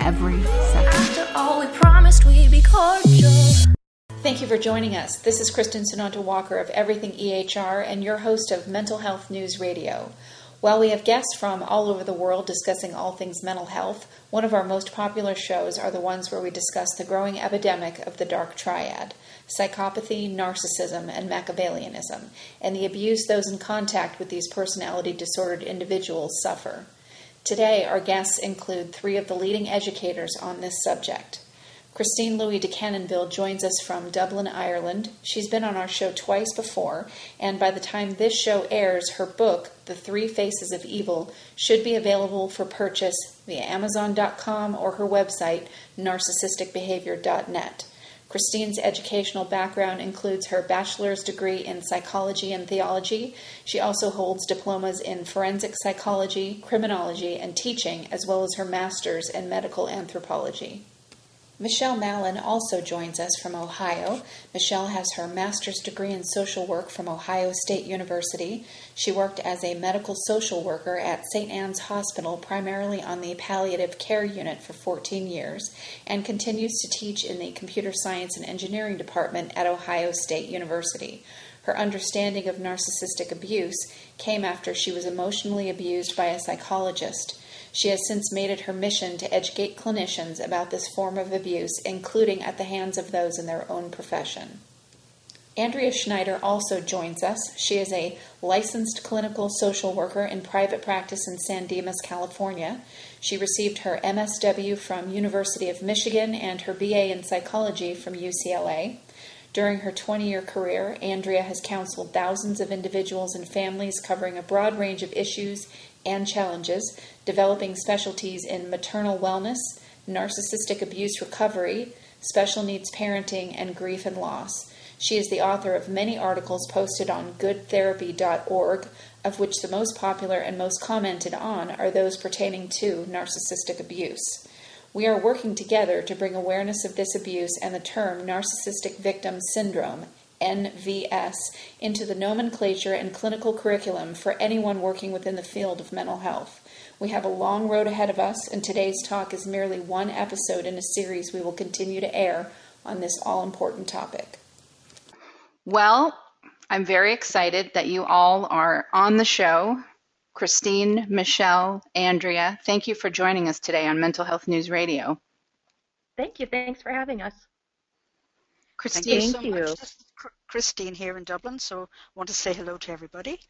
every second. After all, we promised we'd be cordial. Thank you for joining us. This is Kristen Sunanta Walker of Everything EHR and your host of Mental Health News Radio. While we have guests from all over the world discussing all things mental health, one of our most popular shows are the ones where we discuss the growing epidemic of the dark triad psychopathy, narcissism, and Machiavellianism, and the abuse those in contact with these personality disordered individuals suffer. Today, our guests include three of the leading educators on this subject. Christine Louis de Canonville joins us from Dublin, Ireland. She's been on our show twice before, and by the time this show airs, her book, The Three Faces of Evil, should be available for purchase via Amazon.com or her website, narcissisticbehavior.net. Christine's educational background includes her bachelor's degree in psychology and theology. She also holds diplomas in forensic psychology, criminology, and teaching, as well as her master's in medical anthropology. Michelle Mallon also joins us from Ohio. Michelle has her master's degree in social work from Ohio State University. She worked as a medical social worker at St. Anne's Hospital, primarily on the palliative care unit for 14 years, and continues to teach in the computer science and engineering department at Ohio State University. Her understanding of narcissistic abuse came after she was emotionally abused by a psychologist. She has since made it her mission to educate clinicians about this form of abuse, including at the hands of those in their own profession. Andrea Schneider also joins us. She is a licensed clinical social worker in private practice in San Dimas, California. She received her MSW from University of Michigan and her BA in psychology from UCLA. During her 20 year career, Andrea has counseled thousands of individuals and families covering a broad range of issues and challenges, developing specialties in maternal wellness, narcissistic abuse recovery, special needs parenting, and grief and loss. She is the author of many articles posted on goodtherapy.org, of which the most popular and most commented on are those pertaining to narcissistic abuse. We are working together to bring awareness of this abuse and the term narcissistic victim syndrome NVS into the nomenclature and clinical curriculum for anyone working within the field of mental health. We have a long road ahead of us, and today's talk is merely one episode in a series we will continue to air on this all important topic. Well, I'm very excited that you all are on the show. Christine, Michelle, Andrea, thank you for joining us today on Mental Health News Radio. Thank you. Thanks for having us. Christine, Thank you so much. This is Christine here in Dublin, so I want to say hello to everybody.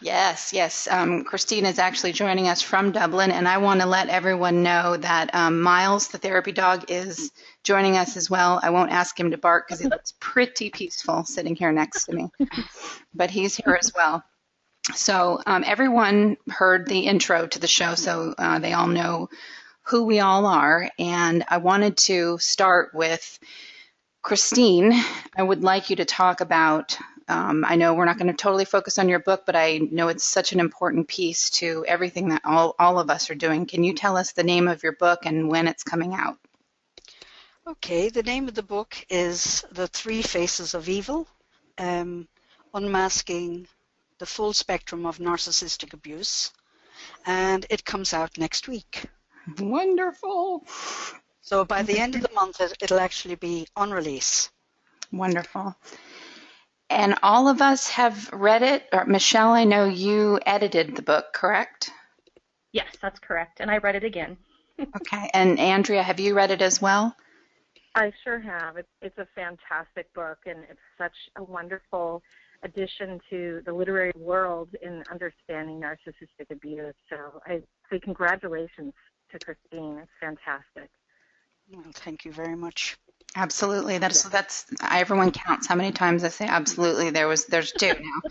Yes, yes. Um, Christine is actually joining us from Dublin, and I want to let everyone know that um, Miles, the therapy dog, is joining us as well. I won't ask him to bark because he looks pretty peaceful sitting here next to me, but he's here as well. So um, everyone heard the intro to the show, so uh, they all know who we all are, and I wanted to start with Christine. I would like you to talk about um, I know we're not going to totally focus on your book, but I know it's such an important piece to everything that all, all of us are doing. Can you tell us the name of your book and when it's coming out? Okay, the name of the book is The Three Faces of Evil. Um, Unmasking the Full Spectrum of Narcissistic Abuse, and it comes out next week. Wonderful. So by the end of the month, it, it'll actually be on release. Wonderful. And all of us have read it. Or Michelle, I know you edited the book, correct? Yes, that's correct. And I read it again. Okay. And Andrea, have you read it as well? I sure have. It's it's a fantastic book, and it's such a wonderful addition to the literary world in understanding narcissistic abuse. So I say congratulations to Christine. It's fantastic. Well, thank you very much. Absolutely. That's that's everyone counts how many times I say absolutely. There was there's two now.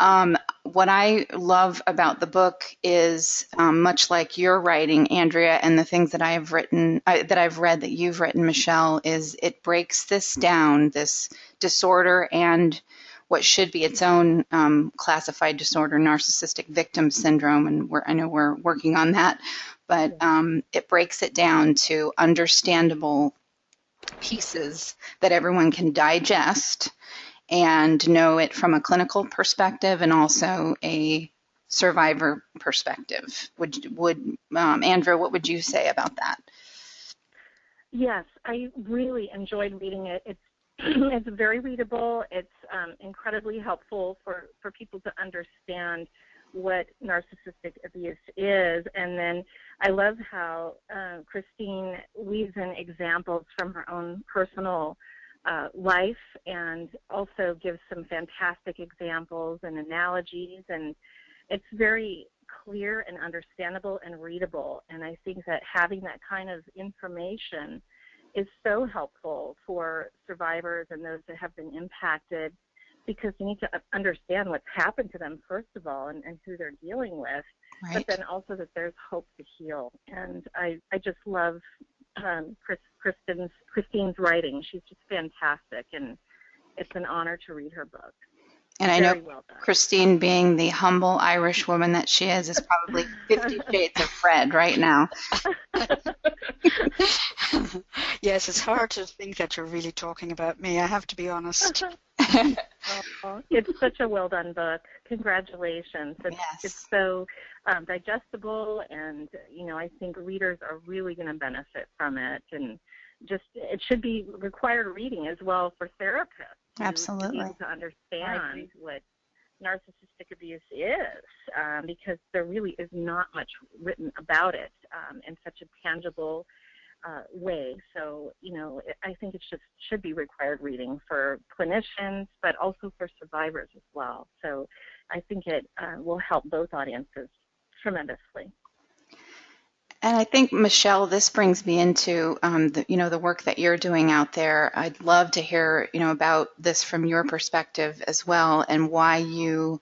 Um, what I love about the book is um, much like your writing, Andrea, and the things that I have written, I, that I've read that you've written, Michelle, is it breaks this down, this disorder and what should be its own um, classified disorder, narcissistic victim syndrome, and we're, I know we're working on that, but um, it breaks it down to understandable pieces that everyone can digest and know it from a clinical perspective and also a survivor perspective. Would would um, Andrea, what would you say about that? Yes, I really enjoyed reading it. It's it's very readable. It's um, incredibly helpful for, for people to understand what narcissistic abuse is. And then I love how uh, Christine weaves in examples from her own personal uh, life and also gives some fantastic examples and analogies. And it's very clear and understandable and readable. And I think that having that kind of information is so helpful for survivors and those that have been impacted because they need to understand what's happened to them first of all and, and who they're dealing with Right. but then also that there's hope to heal and i i just love um Chris, kristen's christine's writing she's just fantastic and it's an honor to read her book And I very know well Christine, being the humble Irish woman that she is, is probably Fifty Shades of Red right now. yes, it's hard to think that you're really talking about me. I have to be honest. Oh, it's such a well done book. Congratulations. It's, Yes. it's so um, digestible, and you know, I think readers are really going to benefit from it. And just it should be required reading as well for therapists. to- To, Absolutely. to understand what narcissistic abuse is, um, because there really is not much written about it um, in such a tangible uh, way. So, you know, I think it just should be required reading for clinicians, but also for survivors as well. So, I think it uh, will help both audiences tremendously. And I think Michelle, this brings me into um, the you know the work that you're doing out there. I'd love to hear you know about this from your perspective as well, and why you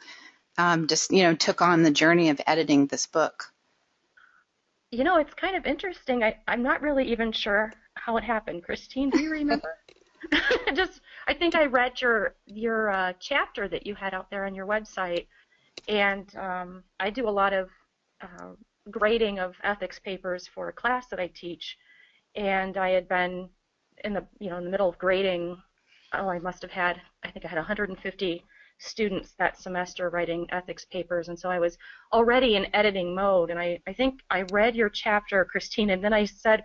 um, just you know took on the journey of editing this book. You know, it's kind of interesting. I, I'm not really even sure how it happened. Christine, do you remember? Just, I think I read your your uh, chapter that you had out there on your website, and um, I do a lot of uh, grading of ethics papers for a class that I teach, and I had been in the you know in the middle of grading. Oh, I must have had I think I had 150 students that semester writing ethics papers, and so I was already in editing mode. And I, I think I read your chapter, Christine, and then I said,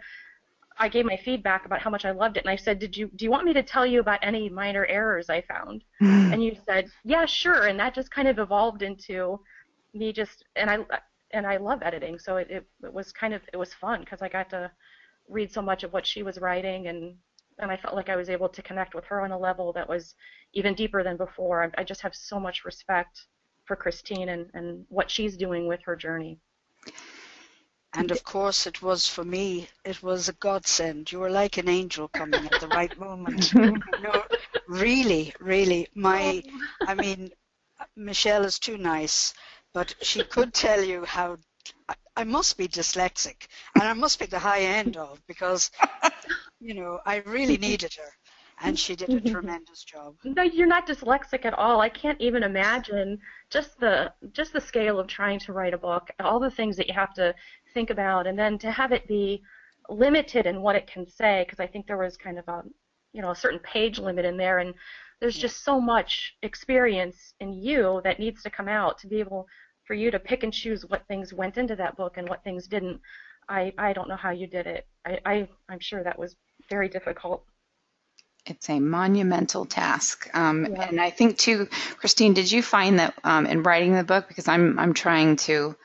I gave my feedback about how much I loved it, and I said, did you do you want me to tell you about any minor errors I found? And you said, yeah, sure. And that just kind of evolved into me just, and I and I love editing, so it, it, it was kind of it was fun because I got to read so much of what she was writing and and I felt like I was able to connect with her on a level that was even deeper than before. I, I just have so much respect for Christine and, and what she's doing with her journey. And of course, it was for me, it was a godsend. You were like an angel coming at the right moment. no, really, really. My, I mean, Michelle is too nice, but she could tell you how I, I must be dyslexic, and I must be the high end of because, you know, I really needed her, and she did a mm-hmm. tremendous job. No, you're not dyslexic at all. I can't even imagine just the just the scale of trying to write a book, all the things that you have to think about, and then to have it be limited in what it can say, because I think there was kind of a you know a certain page limit in there, and there's just so much experience in you that needs to come out to be able for you to pick and choose what things went into that book and what things didn't. I, I don't know how you did it. I, I, I'm sure that was very difficult. It's a monumental task. Um, Yeah. And I think too, Christine, did you find that um, in writing the book, because I'm I'm trying to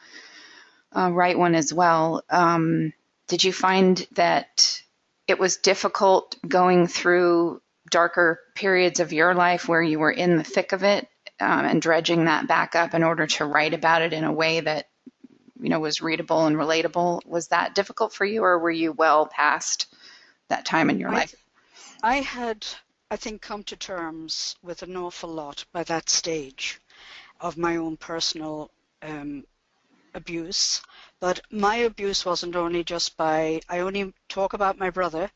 uh, write one as well, um, did you find that it was difficult going through darker periods of your life where you were in the thick of it um, and dredging that back up in order to write about it in a way that you know was readable and relatable? Was that difficult for you, or were you well past that time in your I, life? I had, I think, come to terms with an awful lot by that stage of my own personal um, abuse. But my abuse wasn't only just by, I only talk about my brother,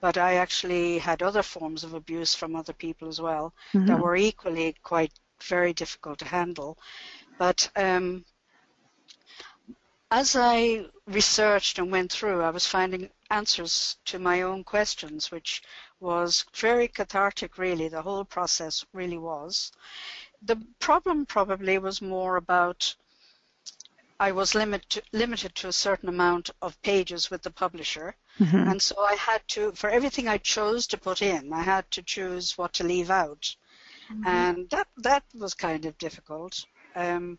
but I actually had other forms of abuse from other people as well that were equally quite very difficult to handle. But um, as I researched and went through, I was finding answers to my own questions, which was very cathartic, really. The whole process really was. The problem probably was more about I was limit, limited to a certain amount of pages with the publisher, Mhm. and so I had to, for everything I chose to put in, I had to choose what to leave out, and that that was kind of difficult. Um,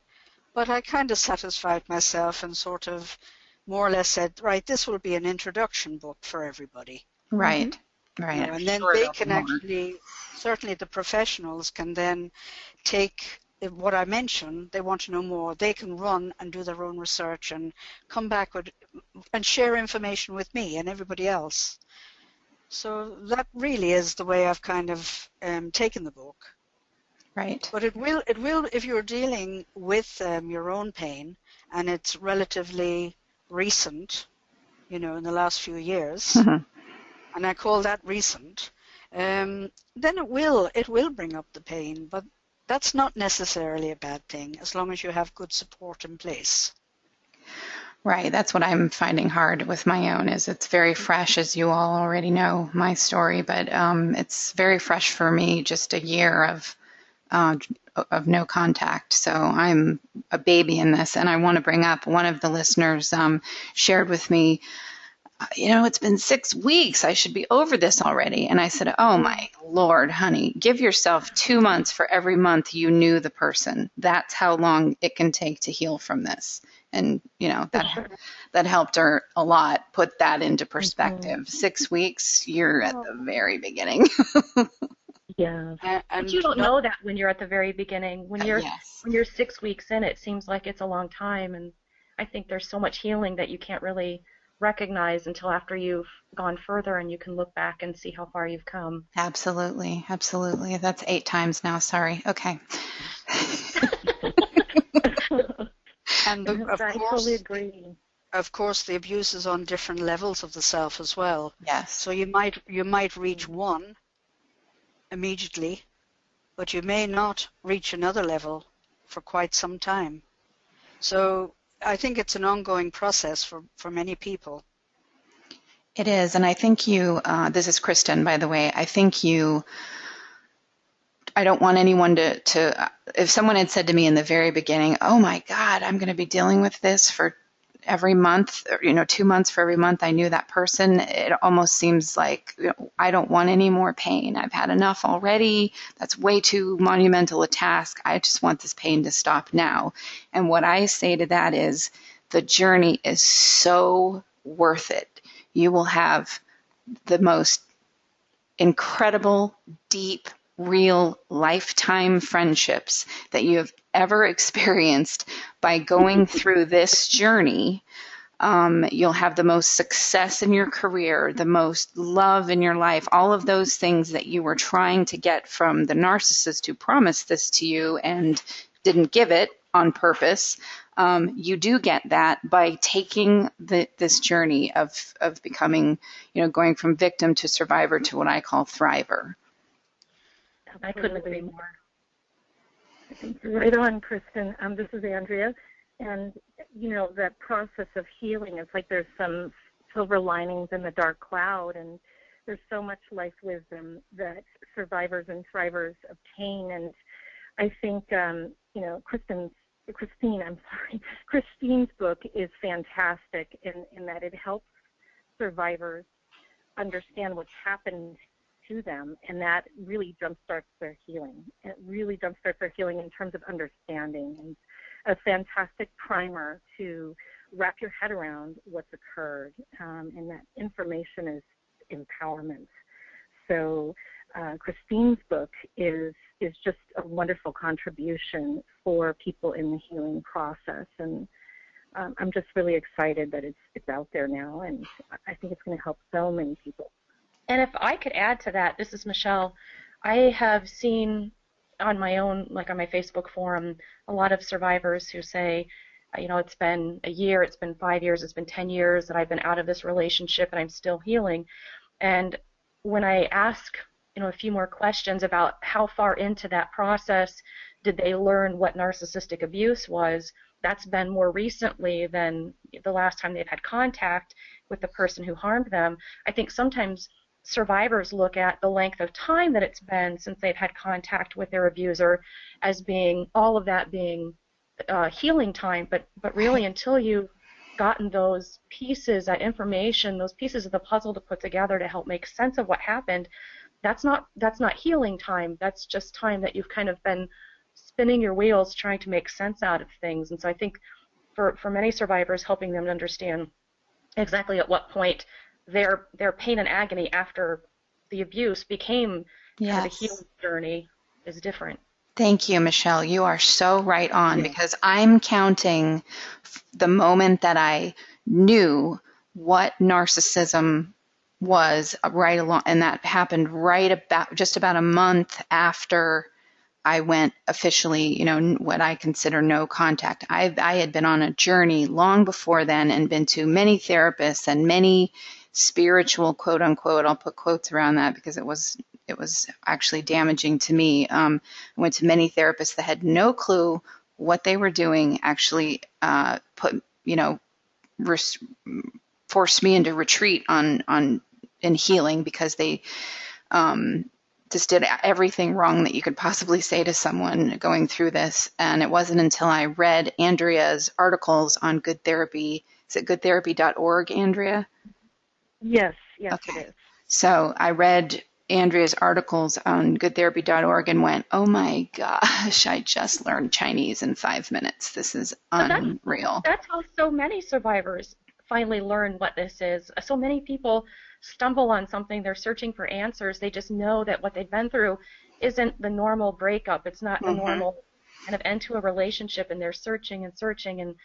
but I kind of satisfied myself and sort of more or less said, right, this will be an introduction book for everybody. Right, you right. know, and then Sure they of can more. actually, certainly the professionals can then take what I mentioned, they want to know more, they can run and do their own research and come back with and share information with me and everybody else. So that really is the way I've kind of um, taken the book. Right. But it will, it will, if you're dealing with um, your own pain and it's relatively recent, you know, in the last few years, Mhm. and I call that recent, um, then it will, it will bring up the pain. But that's not necessarily a bad thing as long as you have good support in place. Right. That's what I'm finding hard with my own is it's very fresh, as you all already know my story, but um, it's very fresh for me. Just a year of uh, of no contact, so I'm a baby in this. And I want to bring up one of the listeners um, shared with me. "Uh, You know, it's been six weeks. I should be over this already. And I said, Oh my Lord, honey, give yourself two months for every month you knew the person. That's how long it can take to heal from this. And, you know, that that helped her a lot put that into perspective. Six weeks, you're at the very beginning. Yeah. And, and But you don't know that when you're at the very beginning. When uh, you're yes. when you're six weeks in, it seems like it's a long time, and I think there's so much healing that you can't really recognize until after you've gone further and you can look back and see how far you've come. Absolutely. Absolutely. That's eight times now. Sorry. Okay. and the, of I course, totally agree. of course, the abuse is on different levels of the self as well. Yes. So you might you might reach mm. one immediately, but you may not reach another level for quite some time. So I think it's an ongoing process for, for many people. It is, and I think you. Uh, this is Kristen, by the way. I think you. I don't want anyone to to. If someone had said to me in the very beginning, "Oh my God, I'm going to be dealing with this for every month, you know, two months for every month," I knew that person. It almost seems like you know, I don't want any more pain. I've had enough already. That's way too monumental a task. I just want this pain to stop now. And what I say to that is, the journey is so worth it you will have the most incredible, deep, real lifetime friendships that you have ever experienced by going through this journey. Um, you'll have the most success in your career, the most love in your life, all of those things that you were trying to get from the narcissist who promised this to you and didn't give it on purpose. Um, you do get that by taking the, this journey of, of becoming, you know, going from victim to survivor to what I call thriver. I couldn't agree more. Right on, Kristen. Um, this is Andrea, and you know that process of healing it's like there's some silver linings in the dark cloud, and there's so much life wisdom that survivors and thrivers obtain. And I think, um, you know, Kristen's, Christine, I'm sorry, Christine's book is fantastic in, in that it helps survivors understand what's happened to them, and that really jumpstarts their healing. It really jumpstarts their healing in terms of understanding and a fantastic primer to wrap your head around what's occurred, um, and that information is empowerment. So uh, Christine's book is is just a wonderful contribution for people in the healing process, and um, I'm just really excited that it's it's out there now, and I think it's going to help so many people. And if I could add to that, this is Michelle. I have seen on my own, like on my Facebook forum, a lot of survivors who say, uh, you know, it's been a year, it's been five years, it's been 10 years that I've been out of this relationship and I'm still healing. And when I ask, you know, a few more questions about how far into that process did they learn what narcissistic abuse was, that's been more recently than the last time they've had contact with the person who harmed them. I think sometimes survivors look at the length of time that it's been since they've had contact with their abuser as being all of that being uh, healing time, but but really until you've gotten those pieces, that information, those pieces of the puzzle to put together to help make sense of what happened, that's not that's not healing time. That's just time that you've kind of been spinning your wheels trying to make sense out of things. And so I think for for many survivors, helping them to understand exactly at what point their their pain and agony after the abuse became yes. kind of a healing journey is different. Thank you, Michelle. You are so right on because I'm counting the moment that I knew what narcissism was right along, and that happened right about just about a month after I went officially, you know, what I consider no contact. I, I had been on a journey long before then and been to many therapists and many spiritual quote unquote. I'll put quotes around that because it was it was actually damaging to me. Um, I went to many therapists that had no clue what they were doing. Actually, uh, put you know, res- forced me into retreat on on in healing because they um, just did everything wrong that you could possibly say to someone going through this. And it wasn't until I read Andrea's articles on Good Therapy. Is it goodtherapy.org, Andrea? Yes, yes, okay. it is. So I read Andrea's articles on goodtherapy.org and went, oh my gosh, I just learned Chinese in five minutes. This is unreal. That's, that's how so many survivors finally learn what this is. So many people stumble on something, they're searching for answers, they just know that what they've been through isn't the normal breakup, it's not mm-hmm. the normal kind of end to a relationship, and they're searching and searching and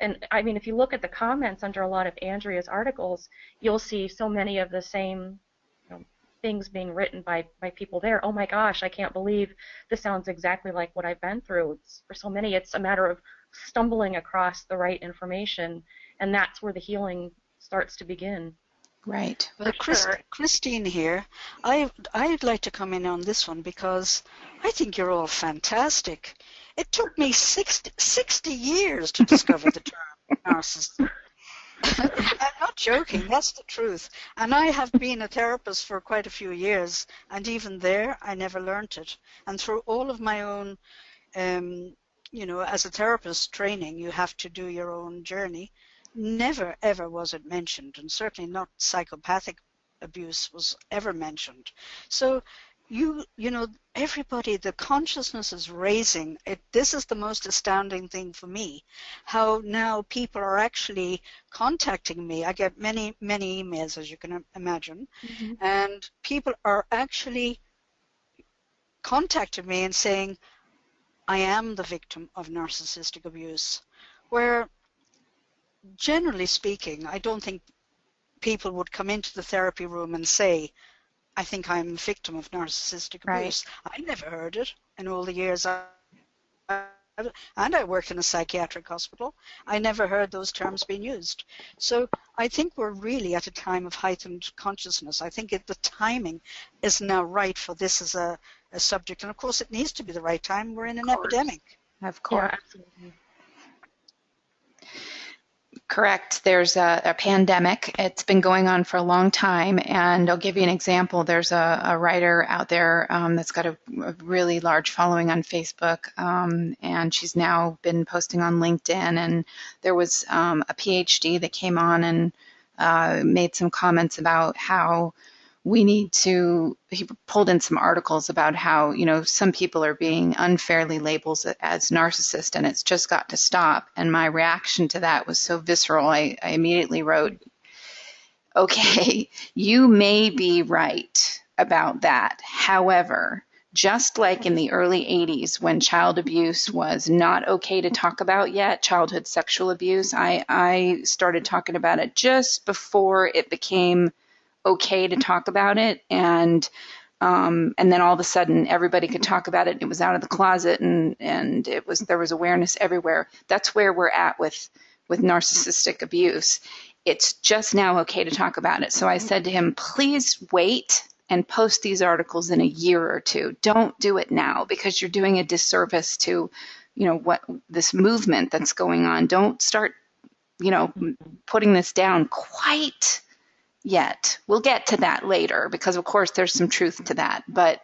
and I mean, if you look at the comments under a lot of Andrea's articles, you'll see so many of the same you know, things being written by by people there. Oh my gosh, I can't believe this sounds exactly like what I've been through. It's, for so many, it's a matter of stumbling across the right information, and that's where the healing starts to begin. Right. Well, Chris, Christine here, I I'd like to come in on this one because I think you're all fantastic. It took me 60, 60 years to discover the term narcissist. I'm not joking, that's the truth. And I have been a therapist for quite a few years, and even there, I never learned it. And through all of my own, um, you know, as a therapist training, you have to do your own journey. Never, ever was it mentioned, and certainly not psychopathic abuse was ever mentioned. So you you know everybody the consciousness is raising it this is the most astounding thing for me how now people are actually contacting me i get many many emails as you can imagine mm-hmm. and people are actually contacting me and saying i am the victim of narcissistic abuse where generally speaking i don't think people would come into the therapy room and say I think I'm a victim of narcissistic abuse. Right. I never heard it in all the years I and I worked in a psychiatric hospital. I never heard those terms being used. So I think we're really at a time of heightened consciousness. I think it, the timing is now right for this as a, a, subject. And of course, it needs to be the right time. We're in an epidemic. Of course. Yeah, absolutely. Correct. There's a, a, pandemic. It's been going on for a long time. And I'll give you an example. There's a, a writer out there um, that's got a, a, really large following on Facebook. Um, and she's now been posting on LinkedIn. And there was um, a PhD that came on and uh, made some comments about how we need to he pulled in some articles about how you know some people are being unfairly labeled as narcissist and it's just got to stop. And my reaction to that was so visceral. I, I immediately wrote okay you may be right about that. However just like in the early 80s when child abuse was not okay to talk about yet, childhood sexual abuse, I, I started talking about it just before it became okay to talk about it and um, and then all of a sudden everybody could talk about it. It was out of the closet and and it was there was awareness everywhere. That's where we're at with with narcissistic abuse. It's just now okay to talk about it. So I said to him, please wait and post these articles in a year or two. Don't do it now because you're doing a disservice to, you know, what this movement that's going on. Don't start, you know, putting this down quite yet. We'll get to that later because, of course, there's some truth to that. But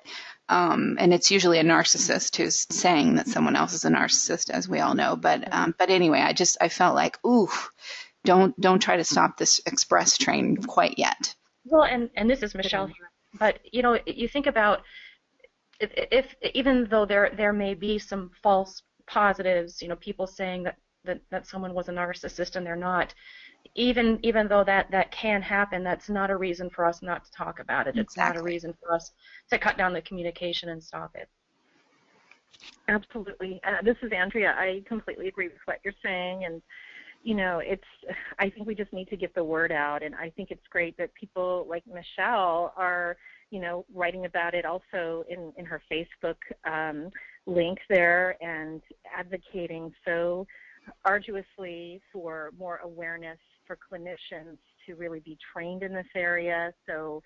um, and it's usually a narcissist who's saying that someone else is a narcissist, as we all know. But um, but anyway, I just I felt like, ooh, don't don't try to stop this express train quite yet. Well, and and this is Michelle here, but you know, you think about if, if even though there there may be some false positives, you know, people saying that that, that someone was a narcissist and they're not even even though that that can happen, that's not a reason for us not to talk about it. It's not a reason for us to cut down the communication and stop it. Absolutely. Uh, this is Andrea. I completely agree with what you're saying, and you know, it's. I think we just need to get the word out, and I think it's great that people like Michelle are, you know, writing about it also in in her Facebook um, link there and advocating so arduously for more awareness for clinicians to really be trained in this area. So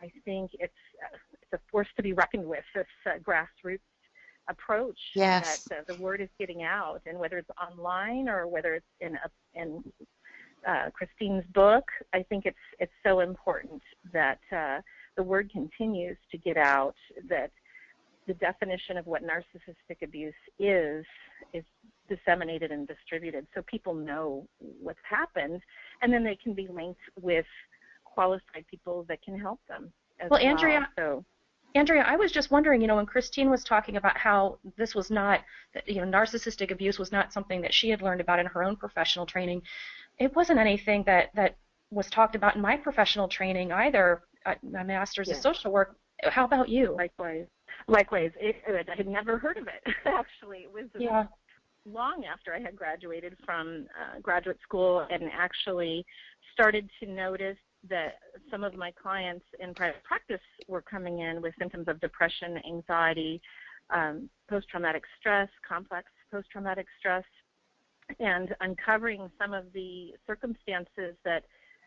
I think it's uh, it's a force to be reckoned with. This uh, grassroots approach yes. that uh, the word is getting out, and whether it's online or whether it's in a, in uh, Christine's book, I think it's it's so important that uh, the word continues to get out that the definition of what narcissistic abuse is is disseminated and distributed so people know what's happened and then they can be linked with qualified people that can help them well andrea well. so Andrea, I was just wondering, you know, when Christine was talking about how this was not, you know, narcissistic abuse was not something that she had learned about in her own professional training, it wasn't anything that that was talked about in my professional training either. My master's yeah. of social work. How about you? Likewise. Likewise, it, I had never heard of it. Actually, it was yeah long after I had graduated from uh, graduate school and actually started to notice that some of my clients in private practice were coming in with symptoms of depression, anxiety, um, post traumatic stress, complex post traumatic stress, and uncovering some of the circumstances that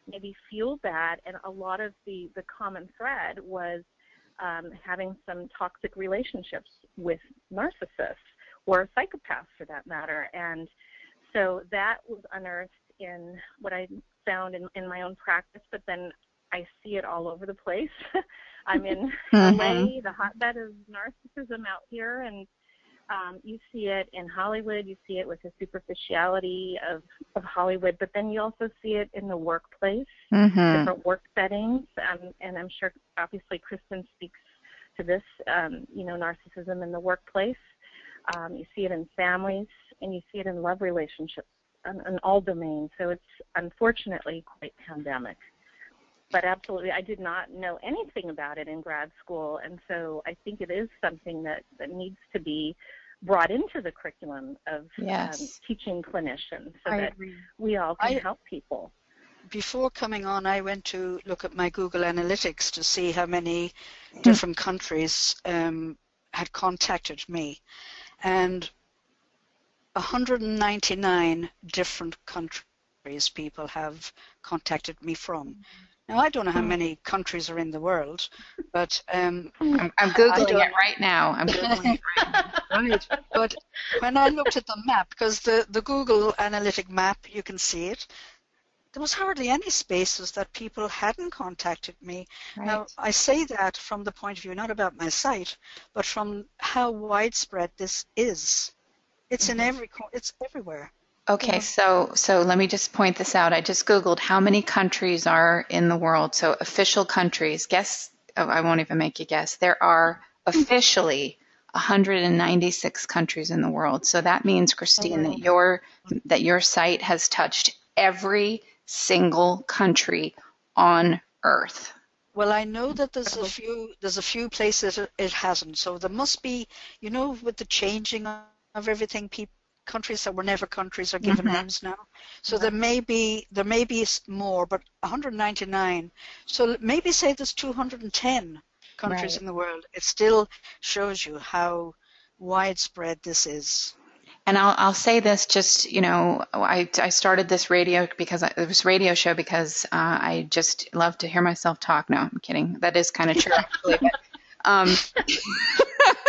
maybe fueled that. And a lot of the, the common thread was um, having some toxic relationships with narcissists or psychopaths for that matter. And so that was unearthed in what I found in, in my own practice, but then I see it all over the place. I'm in mm-hmm. LA, the hotbed of narcissism out here, and um, you see it in Hollywood. You see it with the superficiality of, of Hollywood, but then you also see it in the workplace, mm-hmm. different work settings. Um, and I'm sure, obviously, Kristen speaks to this, um, you know, narcissism in the workplace. Um, you see it in families, and you see it in love relationships, in, in all domains. So it's unfortunately quite pandemic. But absolutely, I did not know anything about it in grad school, and so I think it is something that, that needs to be brought into the curriculum of um, yes. um, teaching clinicians so I that agree. we all can I, help people. Before coming on, I went to look at my Google Analytics to see how many different countries um, had contacted me and 199 different countries people have contacted me from. Now I don't know how hmm. many countries are in the world, but um, hmm. I'm, I'm googling it right now. I'm googling it right, right. But when I looked at the map, because the the Google Analytic map, you can see it. there was hardly any spaces that people hadn't contacted me. Right. Now, I say that from the point of view not about my site, but from how widespread this is. It's in mm-hmm. every it's everywhere. Okay, Yeah. so so let me just point this out. I just Googled how many countries are in the world. So official countries. Guess, oh, I won't even make you guess. There are officially 196 countries in the world. So that means, Christine, that oh. your that your site has touched every single country on Earth. Well, I know that there's a few there's a few places it, it hasn't. So there must be, you know, with the changing of everything, people countries that were never countries are given Mhm. names now. So there may be there may be more, but 199. So maybe say there's 210 countries Right. in the world. It still shows you how widespread this is. And I'll, I'll say this just, you know, I, I started this radio because I, this radio show because uh, I just love to hear myself talk. No, I'm kidding. That is kind of true, actually. But, um,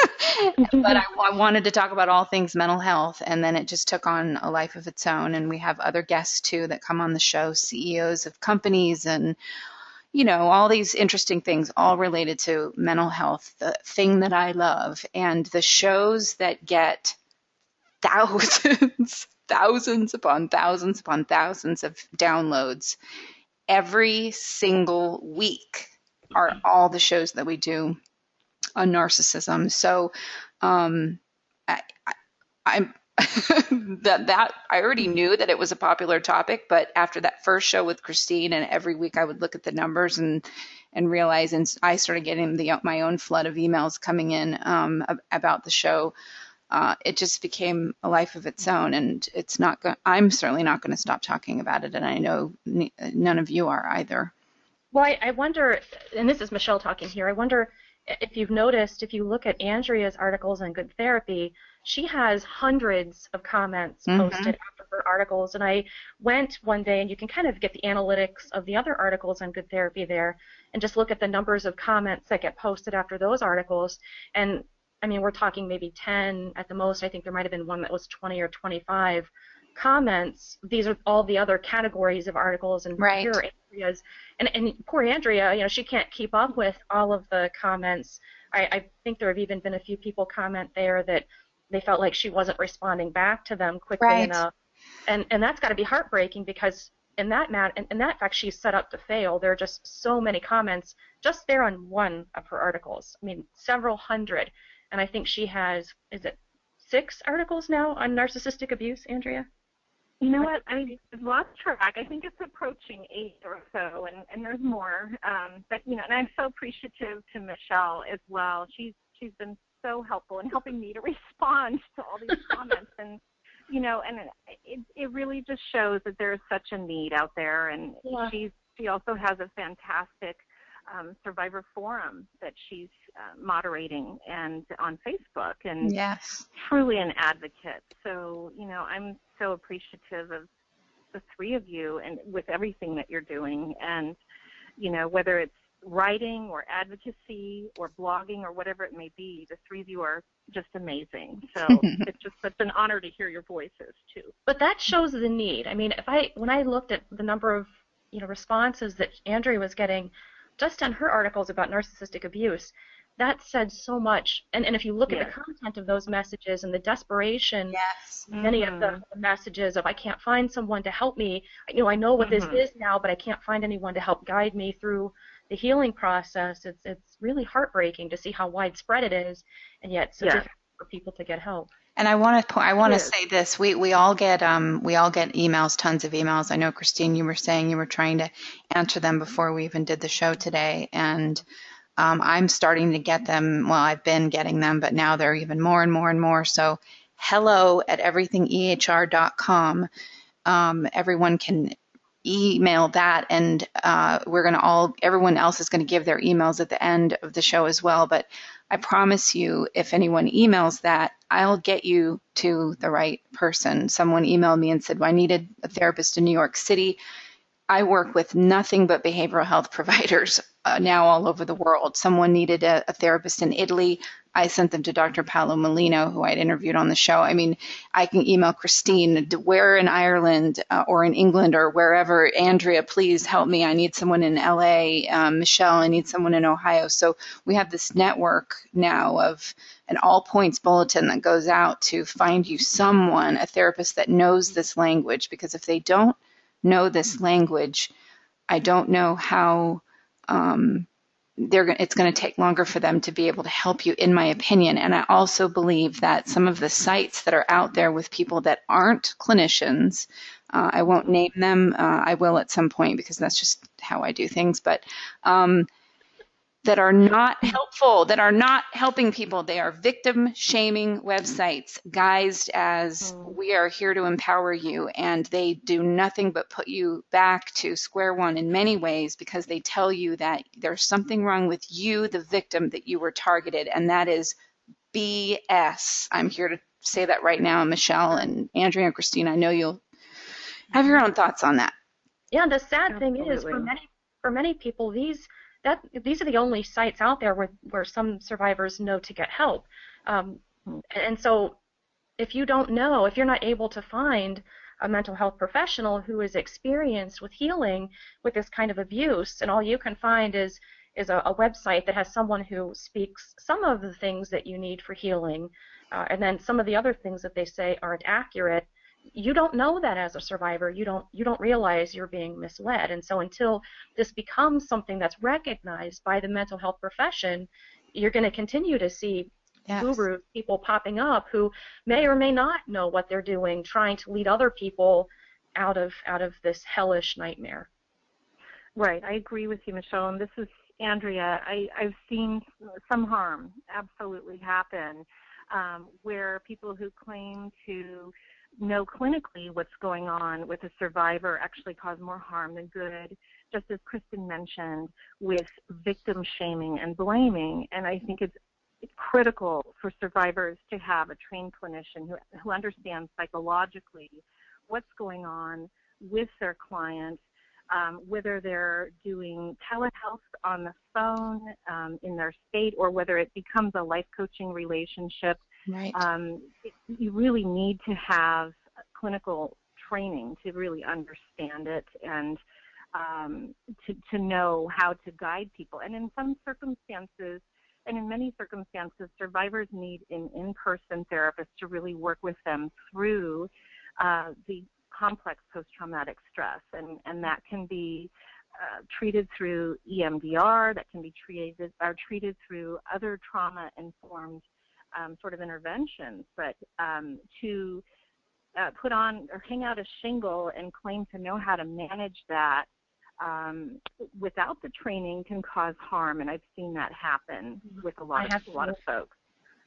but I, I wanted to talk about all things mental health, and then it just took on a life of its own. And we have other guests too that come on the show, CEOs of companies and you know, all these interesting things, all related to mental health, the thing that I love, and the shows that get thousands, thousands upon thousands upon thousands of downloads every single week are mm-hmm. all the shows that we do on narcissism. So, um, I, I'm that that I already knew that it was a popular topic, but after that first show with Christine, and every week I would look at the numbers and and realize, and I started getting the my own flood of emails coming in um, about the show. Uh, it just became a life of its own, and it's not. Go- I'm certainly not going to stop talking about it, and I know n- none of you are either. Well, I, I wonder, and this is Michelle talking here. I wonder if you've noticed, if you look at Andrea's articles on Good Therapy, she has hundreds of comments Mhm. posted after her articles. And I went one day, and you can kind of get the analytics of the other articles on Good Therapy there, and just look at the numbers of comments that get posted after those articles. And I mean, we're talking maybe 10 at the most. I think there might have been one that was 20 or 25 comments. These are all the other categories of articles and Right. Andrea's and and poor Andrea, you know, she can't keep up with all of the comments. I, I think there have even been a few people comment there that they felt like she wasn't responding back to them quickly Right. enough, and and that's got to be heartbreaking because in that mat in, in that fact she's set up to fail. There are just so many comments just there on one of her articles. I mean, several hundred, and I think she has is it six articles now on narcissistic abuse, Andrea? You know what? I've lost track. I think it's approaching eight or so, and and there's more. Um, but you know, and I'm so appreciative to Michelle as well. She's she's been so helpful in helping me to respond to all these comments, and you know, and it it really just shows that there's such a need out there. And Yeah. she's she also has a fantastic um, survivor forum that she's uh, moderating and on Facebook, and Yes. truly an advocate. So, you know, I'm so appreciative of the three of you and with everything that you're doing. And, you know, whether it's writing or advocacy or blogging or whatever it may be, the three of you are just amazing. So it's just such an honor to hear your voices too. But that shows the need. I mean, if I when I looked at the number of you know responses that Andrea was getting just on her articles about narcissistic abuse, that said so much. And and if you look at the content of those messages and the desperation, Yes. many of the messages of I can't find someone to help me. You know, I know what Mhm. this is now, but I can't find anyone to help guide me through the healing process. It's it's really heartbreaking to see how widespread it is, and yet so Yes. difficult for people to get help. And I want to I want to say this. We we all get um we all get emails, tons of emails. I know Christine, you were saying you were trying to answer them before we even did the show today, and um, I'm starting to get them. Well, I've been getting them, but now they're even more and more and more. So, hello at everythingehr.com. Um, everyone can email that, and uh, we're going to all everyone else is going to give their emails at the end of the show as well. But I promise you, if anyone emails that, I'll get you to the right person. Someone emailed me and said, well, I needed a therapist in New York City. I work with nothing but behavioral health providers uh, now all over the world. Someone needed a, a therapist in Italy. I sent them to Dr. Paolo Molino, who I'd interviewed on the show. I mean, I can email Christine, where in Ireland uh, or in England or wherever, Andrea, please help me. I need someone in LA. Um, Michelle, I need someone in Ohio. So we have this network now of an all points bulletin that goes out to find you someone, a therapist that knows this language, because if they don't know this language, I don't know how. Um, they're it's going to take longer for them to be able to help you in my opinion. And i also believe that some of the sites that are out there with people that aren't clinicians uh, i won't name them uh, i will at some point because that's just how i do things but um, that are not helpful, that are not helping people. They are victim shaming websites guised as mm. we are here to empower you. And they do nothing but put you back to square one in many ways because they tell you that there's something wrong with you, the victim, that you were targeted. And that is BS. I'm here to say that right now, Michelle and Andrea and Christine. I know you'll have your own thoughts on that. Yeah, the sad Absolutely. thing is for many for many people these that these are the only sites out there where where some survivors know to get help. Um, and so, if you don't know, if you're not able to find a mental health professional who is experienced with healing with this kind of abuse, and all you can find is is a, a website that has someone who speaks some of the things that you need for healing, uh, and then some of the other things that they say aren't accurate you don't know that as a survivor you don't you don't realize you're being misled. And so until this becomes something that's recognized by the mental health profession you're going to continue to see yes. gurus people popping up who may or may not know what they're doing trying to lead other people out of out of this hellish nightmare. Right. I agree with you michelle. And this is andrea i i've seen some harm absolutely happen um, where people who claim to know clinically what's going on with a survivor actually cause more harm than good, just as Kristen mentioned, with victim shaming and blaming. And I think it's critical for survivors to have a trained clinician who, who understands psychologically what's going on with their client, um, whether they're doing telehealth on the phone um, in their state or whether it becomes a life coaching relationship Right. Um, you really need to have clinical training to really understand it and um, to, to know how to guide people. And in some circumstances, and in many circumstances, survivors need an in-person therapist to really work with them through uh, the complex post-traumatic stress, and and that can be uh, treated through EMDR, that can be treated are treated through other trauma-informed um, sort of interventions, but um, to uh, put on or hang out a shingle and claim to know how to manage that um, without the training can cause harm, and I've seen that happen with a lot of a lot of folks.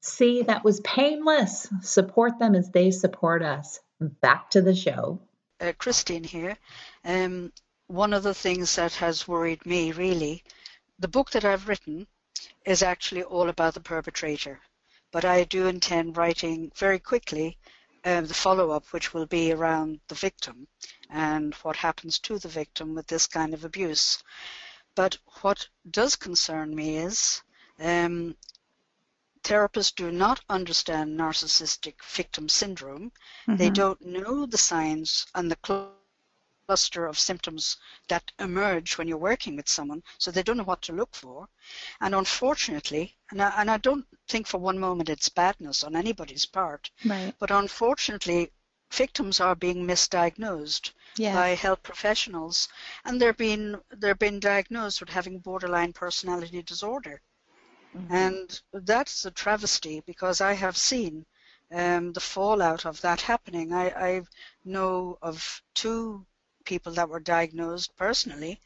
See, that was painless. Support them as they support us. Back to the show. Uh, Christine here. Um, one of the things that has worried me really, the book that I've written is actually all about the perpetrator. But I do intend writing very quickly um, the follow up, which will be around the victim and what happens to the victim with this kind of abuse. But what does concern me is um, therapists do not understand narcissistic victim syndrome. Mm-hmm. They don't know the signs and the cluster of symptoms that emerge when you're working with someone, so they don't know what to look for. And unfortunately, and I, and I don't think for one moment it's badness on anybody's part, right. but unfortunately, victims are being misdiagnosed Yeah. by health professionals, and they're being they're being diagnosed with having borderline personality disorder, and that's a travesty because I have seen um, the fallout of that happening. I, I know of two people that were diagnosed personally,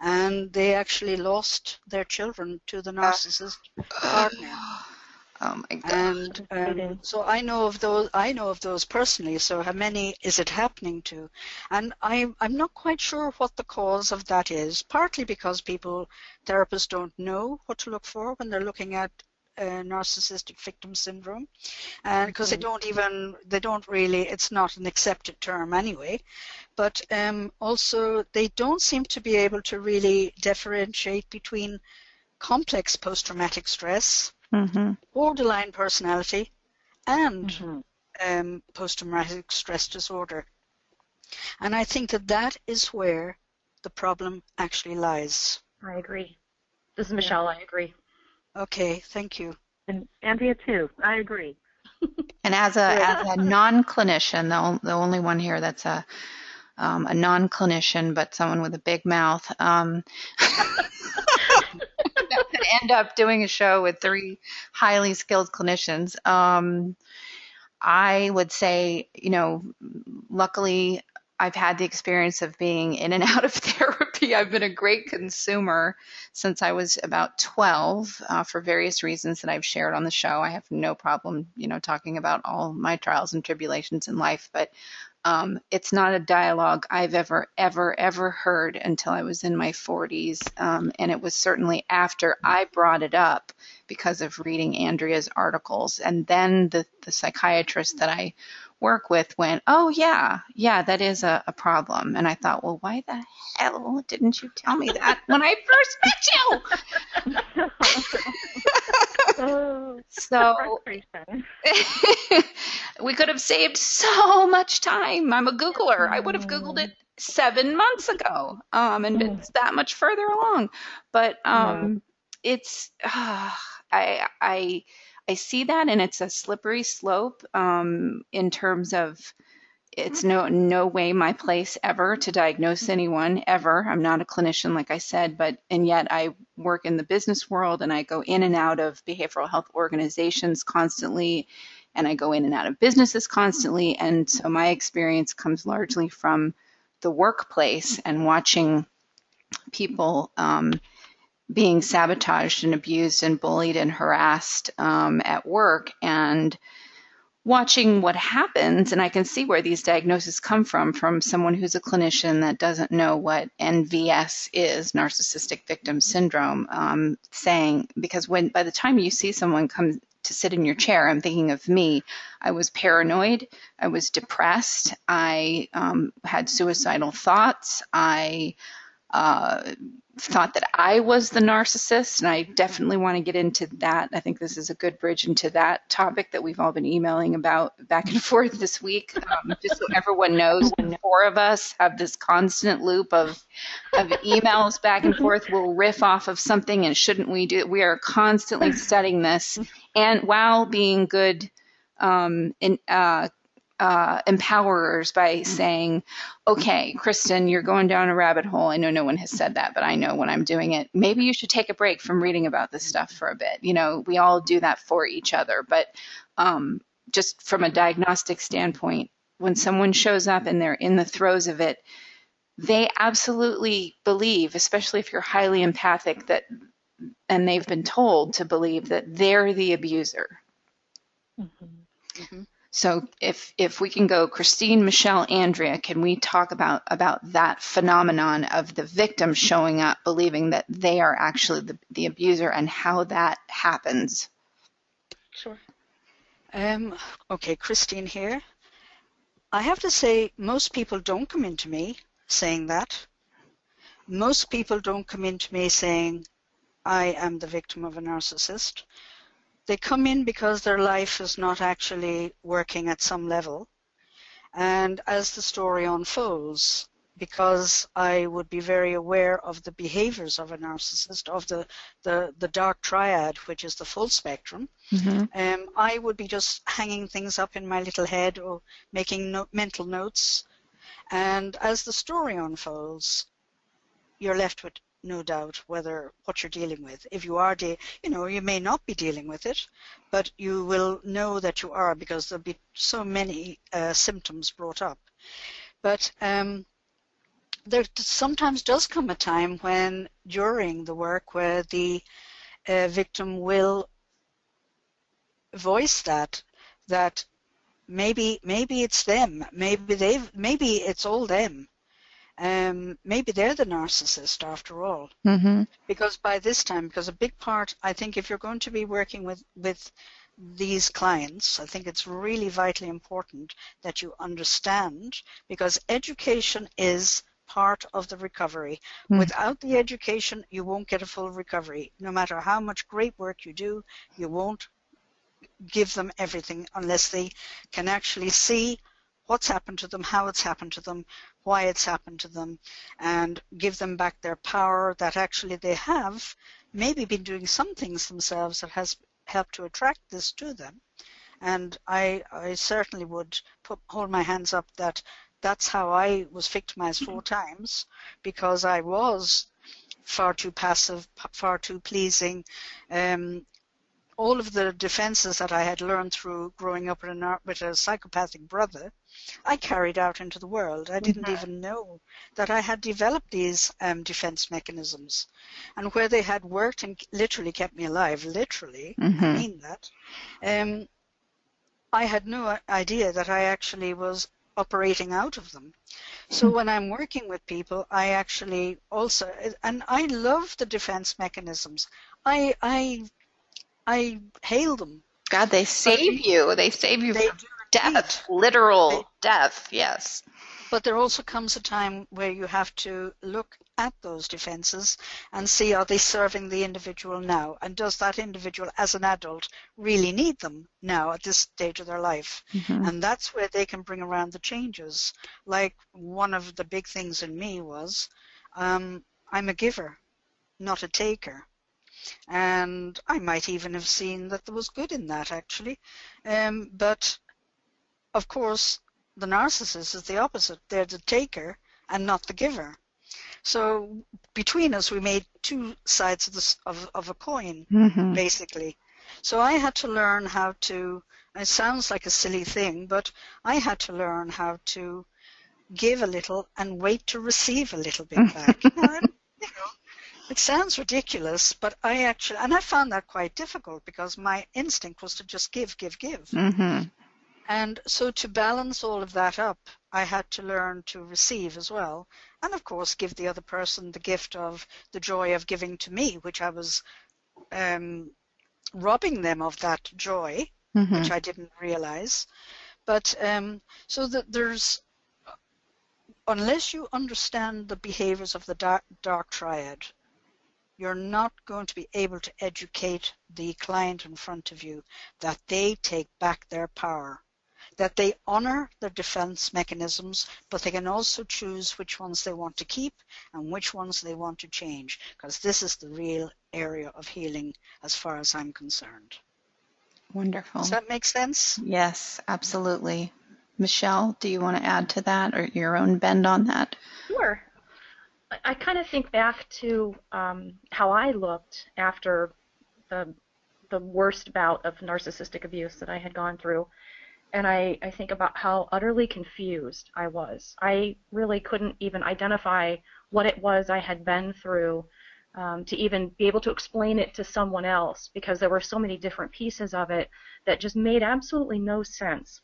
and they actually lost their children to the narcissist partner. Oh my god. And um, so I know of those. I know of those personally. So how many is it happening to? And I'm I'm not quite sure what the cause of that is. Partly because people, therapists, don't know what to look for when they're looking at uh, narcissistic victim syndrome, and because they don't even they don't really. It's not an accepted term anyway. But um, also they don't seem to be able to really differentiate between complex post-traumatic stress hmm borderline personality and Mhm. um, post-traumatic stress disorder. And I think that that is where the problem actually lies. I agree. This is Michelle. I agree. Okay, thank you. And Andrea too. I agree. And as a as a non-clinician, the, on- the only one here that's a um, a non-clinician, but someone with a big mouth, um, that could end up doing a show with three highly skilled clinicians. Um, I would say, you know, luckily I've had the experience of being in and out of therapy. I've been a great consumer since I was about 12 uh, for various reasons that I've shared on the show. I have no problem, you know, talking about all my trials and tribulations in life, but um, it's not a dialogue I've ever, ever, ever heard until I was in my 40s. Um, and it was certainly after I brought it up because of reading Andrea's articles. And then the, the psychiatrist that I work with went, Oh, yeah, yeah, that is a, a problem. And I thought, Well, why the hell didn't you tell me that when I first met you? Oh, So we could have saved so much time. I'm a Googler. I would have Googled it seven months ago um, and been that much further along. But um, it's, ah, I, I, I see that and it's a slippery slope um, in terms of it's no no way my place ever to diagnose anyone ever. I'm not a clinician, like I said, but and yet I work in the business world and I go in and out of behavioral health organizations constantly, and I go in and out of businesses constantly, and so my experience comes largely from the workplace and watching people um, being sabotaged and abused and bullied and harassed um, at work. And watching what happens and i can see where these diagnoses come from from someone who's a clinician that doesn't know what nvs is narcissistic victim syndrome um, saying because when by the time you see someone come to sit in your chair i'm thinking of me i was paranoid i was depressed i um, had suicidal thoughts i uh, thought that I was the narcissist, and I definitely want to get into that. I think this is a good bridge into that topic that we've all been emailing about back and forth this week. Um, just so everyone knows, four of us have this constant loop of of emails back and forth. We'll riff off of something, and shouldn't we do? We are constantly studying this, and while being good um, in, uh, uh, empowerers by saying, okay, Kristen, you're going down a rabbit hole. I know no one has said that, but I know when I'm doing it, maybe you should take a break from reading about this stuff for a bit. You know, we all do that for each other. But um, just from a diagnostic standpoint, when someone shows up and they're in the throes of it, they absolutely believe, especially if you're highly empathic, that and they've been told to believe that they're the abuser. So if if we can go Christine, Michelle, Andrea, can we talk about about that phenomenon of the victim showing up believing that they are actually the, the abuser and how that happens? Sure. Um, okay, Christine here. I have to say, most people don't come into me saying that. Most people don't come into me saying, I am the victim of a narcissist. They come in because their life is not actually working at some level. And as the story unfolds, because I would be very aware of the behaviors of a narcissist, of the, the, the dark triad, which is the full spectrum, Mhm. um, I would be just hanging things up in my little head or making no- mental notes. And as the story unfolds, you're left with no doubt whether what you're dealing with. If you are, de- you know, you may not be dealing with it, but you will know that you are because there'll be so many uh, symptoms brought up. But um, there sometimes does come a time when during the work where the uh, victim will voice that that maybe maybe it's them maybe they've maybe it's all them um, maybe they're the narcissist after all Mhm. because by this time because a big part i think if you're going to be working with with these clients i think it's really vitally important that you understand because education is part of the recovery Mm. without the education you won't get a full recovery no matter how much great work you do you won't give them everything unless they can actually see what's happened to them, how it's happened to them, why it's happened to them, and give them back their power that actually they have maybe been doing some things themselves that has helped to attract this to them. And I, I certainly would put, hold my hands up that that's how I was victimized four times because I was far too passive, far too pleasing. Um, all of the defenses that I had learned through growing up with a, nar- with a psychopathic brother, I carried out into the world. I didn't even know that I had developed these um, defense mechanisms. And where they had worked and literally kept me alive, literally, I Mhm. mean that, um, I had no idea that I actually was operating out of them. So when I'm working with people, I actually also, and I love the defense mechanisms. I, I, I hail them. God, they save you. They save you They do death, literal death. Yes. But there also comes a time where you have to look at those defenses and see are they serving the individual now? And does that individual as an adult really need them now at this stage of their life? Mhm. And that's where they can bring around the changes. Like one of the big things in me was um, I'm a giver, not a taker. And I might even have seen that there was good in that actually. Um, but of course, the narcissist is the opposite. They're the taker and not the giver. So between us, we made two sides of, this, of, of a coin, Mhm. basically. So I had to learn how to, it sounds like a silly thing, but I had to learn how to give a little and wait to receive a little bit back. You know, it sounds ridiculous, but I actually, and I found that quite difficult because my instinct was to just give, give, give. Mhm. And so to balance all of that up, I had to learn to receive as well. And of course, give the other person the gift of the joy of giving to me, which I was um, robbing them of that joy, Mhm. which I didn't realize. But um, so that there's, unless you understand the behaviors of the dark, dark triad, you're not going to be able to educate the client in front of you that they take back their power, that they honor their defense mechanisms, but they can also choose which ones they want to keep and which ones they want to change, because this is the real area of healing as far as I'm concerned. Wonderful. Does that make sense? Yes, absolutely. Michelle, do you want to add to that or your own bend on that? Sure. I, I kind of think back to um, how I looked after the the worst bout of narcissistic abuse that I had gone through, and I, I think about how utterly confused I was. I really couldn't even identify what it was I had been through um, to even be able to explain it to someone else because there were so many different pieces of it that just made absolutely no sense.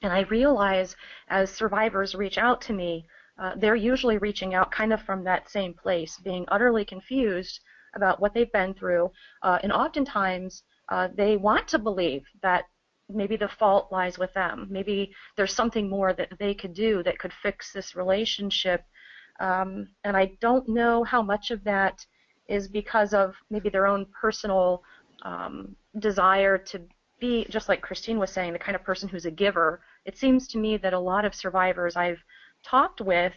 And I realize as survivors reach out to me, uh, they're usually reaching out kind of from that same place, being utterly confused about what they've been through, uh, and oftentimes uh, they want to believe that maybe the fault lies with them. Maybe there's something more that they could do that could fix this relationship. Um, and I don't know how much of that is because of maybe their own personal um, desire to be, just like Christine was saying, the kind of person who's a giver. It seems to me that a lot of survivors I've talked with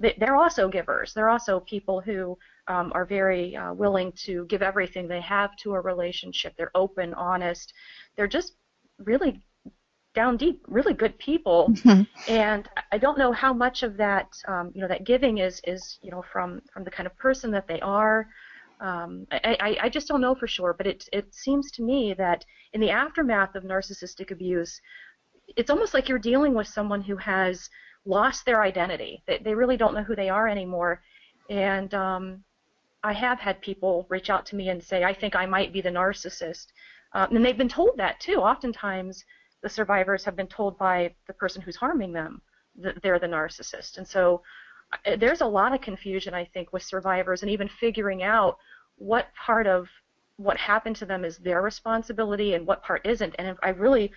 they, they're also givers. They're also people who um, are very uh, willing to give everything they have to a relationship. They're open, honest. They're just really down deep, really good people. Mhm. And I don't know how much of that, um, you know, that giving is is you know from from the kind of person that they are. Um, I, I, I just don't know for sure, but it it seems to me that in the aftermath of narcissistic abuse, it's almost like you're dealing with someone who has lost their identity. They, they really don't know who they are anymore. And um, I have had people reach out to me and say, I think I might be the narcissist. Uh, and they've been told that too. Oftentimes, the survivors have been told by the person who's harming them that they're the narcissist. And so uh, there's a lot of confusion, I think, with survivors and even figuring out what part of what happened to them is their responsibility and what part isn't. And I really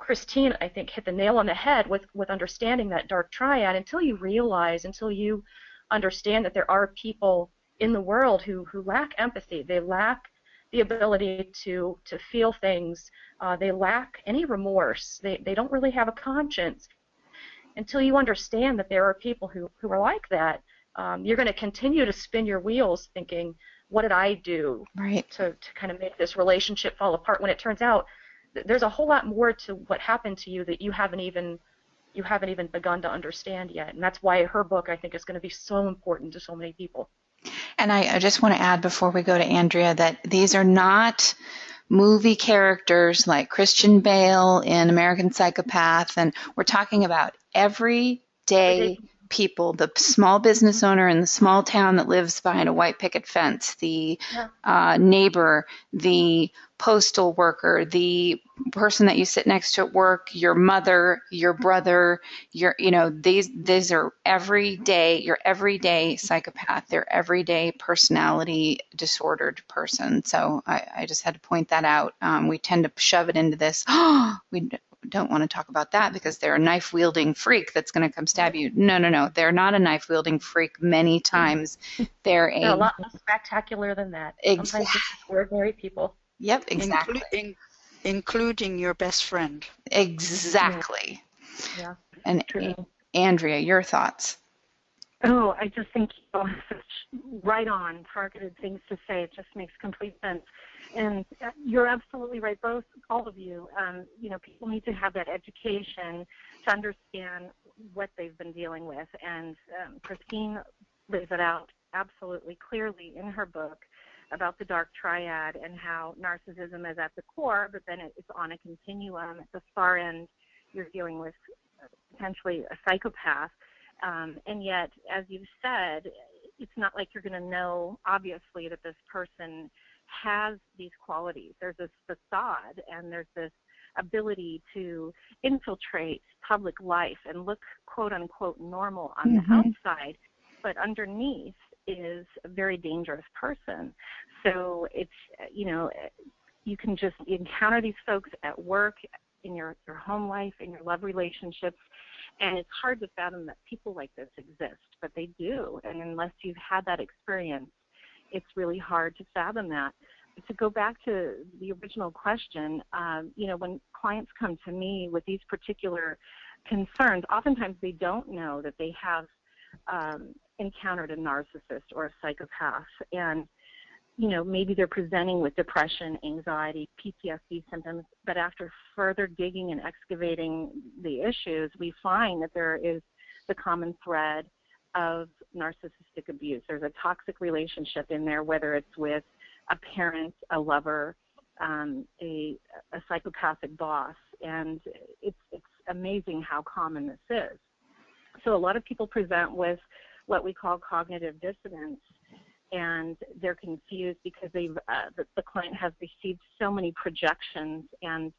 Christine, I think, hit the nail on the head with, with understanding that dark triad until you realize, until you understand that there are people in the world who, who lack empathy. They lack the ability to, to feel things. Uh, they lack any remorse. They, they don't really have a conscience. Until you understand that there are people who, who are like that, um, you're going to continue to spin your wheels thinking, what did I do Right. to, to kind of make this relationship fall apart when it turns out th- there's a whole lot more to what happened to you that you haven't even you haven't even begun to understand yet and that's why her book i think is going to be so important to so many people And I, I just want to add before we go to Andrea that these are not movie characters like Christian Bale in American Psychopath, and we're talking about everyday people, the small business owner in the small town that lives behind a white picket fence, the Yeah. uh, neighbor, the postal worker, the person that you sit next to at work, your mother, your brother, your you know these these are everyday your everyday psychopath, their everyday personality disordered person. So I, I just had to point that out. Um, we tend to shove it into this. we don't want to talk about that because they're a knife wielding freak that's going to come stab you. No, no, no. They're not a knife wielding freak. Many mm. times, they're they're a a lot less spectacular than that Ex- sometimes ordinary people yep exactly Inclu- in- including your best friend. exactly. yeah And True. Andrea, your thoughts? Oh, I just think you such right on targeted things to say. It just makes complete sense. And uh, you're absolutely right, both, all of you. Um, you know, people need to have that education to understand what they've been dealing with. And um, Christine lays it out absolutely clearly in her book about the dark triad and how narcissism is at the core, but then it's on a continuum. At the far end, you're dealing with uh, potentially a psychopath. Um, and yet, as you've said, it's not like you're going to know, obviously, that this person has these qualities. There's this facade and there's this ability to infiltrate public life and look, quote unquote, normal on Mhm. the outside, but underneath is a very dangerous person. So it's, you know, you can just encounter these folks at work, in your, your home life, in your love relationships, and it's hard to fathom that people like this exist, but they do. And unless you've had that experience, it's really hard to fathom that. But to go back to the original question, um, you know, when clients come to me with these particular concerns, oftentimes they don't know that they have um, encountered a narcissist or a psychopath, and you know, maybe they're presenting with depression, anxiety, PTSD symptoms, but after further digging and excavating the issues, we find that there is the common thread of narcissistic abuse. There's a toxic relationship in there, whether it's with a parent, a lover, um, a, a psychopathic boss, and it's, it's amazing how common this is. So a lot of people present with what we call cognitive dissonance and they're confused because they've uh, the, the client has received so many projections and